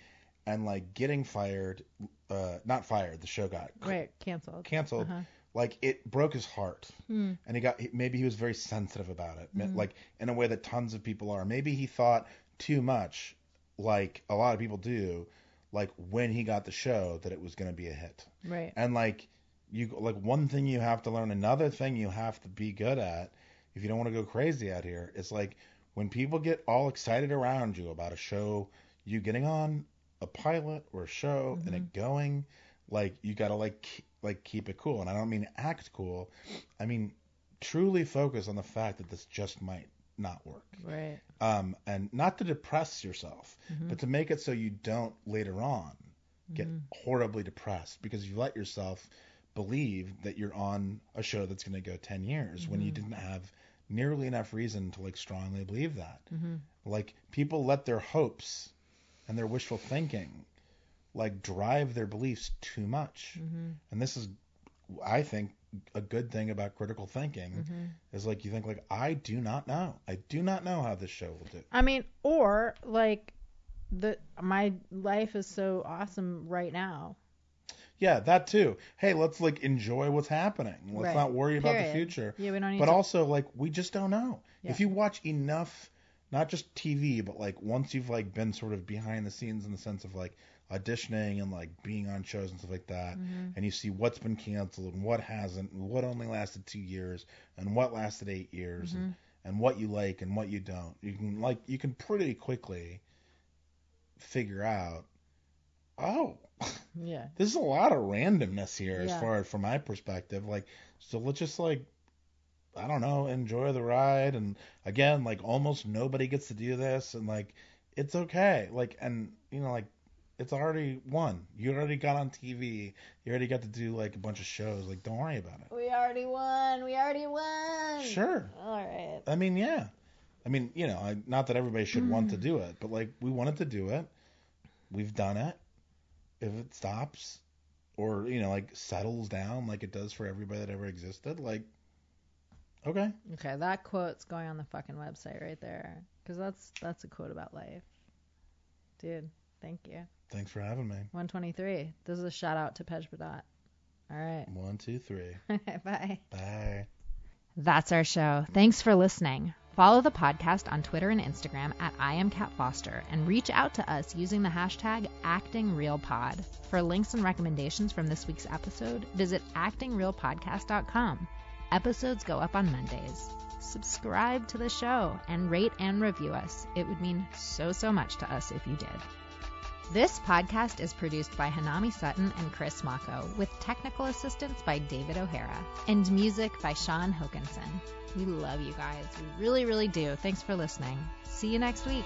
and like getting fired uh not fired the show got Right. Canceled. canceled Uh-huh. like it broke his heart Hmm. and he got maybe he was very sensitive about it Mhm. like in a way that tons of people are maybe he thought too much like a lot of people do like when he got the show that it was going to be a hit. Right. and like you like one thing you have to learn another thing you have to be good at if you don't want to go crazy out here it's like when people get all excited around you about a show you getting on a pilot or a show and it mm-hmm. going like you got to like like keep it cool. And i don't mean act cool. I mean truly focus on the fact that this just might not work Right. um and not to depress yourself Mhm. but to make it so you don't later on get Mhm. horribly depressed because you let yourself believe that you're on a show that's going to go 10 years when you Mhm. didn't have nearly enough reason to like strongly believe that Mhm. like people let their hopes and their wishful thinking like drive their beliefs too much Mhm. and this is i think a good thing about critical thinking Mhm. is like you think like i do not know i do not know how this show will do I mean, or like the my life is so awesome right now. yeah that too hey let's like enjoy what's happening let's Right. not worry about the future Yeah, we don't need but to. also like we just don't know Yeah. if you watch enough not just tv but like once you've like been sort of behind the scenes in the sense of like auditioning and like being on shows and stuff like that Mhm. and you see what's been canceled and what hasn't and what only lasted two years and what lasted eight years and, Mm-hmm. and what you like and what you don't you can like you can pretty quickly figure out oh yeah. this is a lot of randomness here as far as from my perspective like so let's just like i don't know enjoy the ride and again like almost nobody gets to do this and like it's okay like and you know like It's already won. You already got on TV. You already got to do like a bunch of shows. Like, don't worry about it. We already won. We already won. Sure. All right. I mean, yeah. I mean, you know, I, not that everybody should want to hmm. do it, but like we wanted to do it. We've done it. If it stops or, you know, like settles down like it does for everybody that ever existed, like okay. Okay, that quote's going on the fucking website right there, because that's that's a quote about life, dude. Thank you. Thanks for having me. 123. This is a shout out to Pej Vahdat. All right. One, two, three. Bye. Bye. That's our show. Thanks for listening. Follow the podcast on Twitter and Instagram at I am Kat Foster and reach out to us using the hashtag ActingRealPod. For links and recommendations from this week's episode, visit actingrealpodcast.com. Episodes go up on Mondays. Subscribe to the show and rate and review us. It would mean so, so much to us if you did. This podcast is produced by Hanami Sutton and Chris Mako, with technical assistance by David O'Hara, and music by Sean Hokinson. We love you guys. We really, really do. Thanks for listening. See you next week.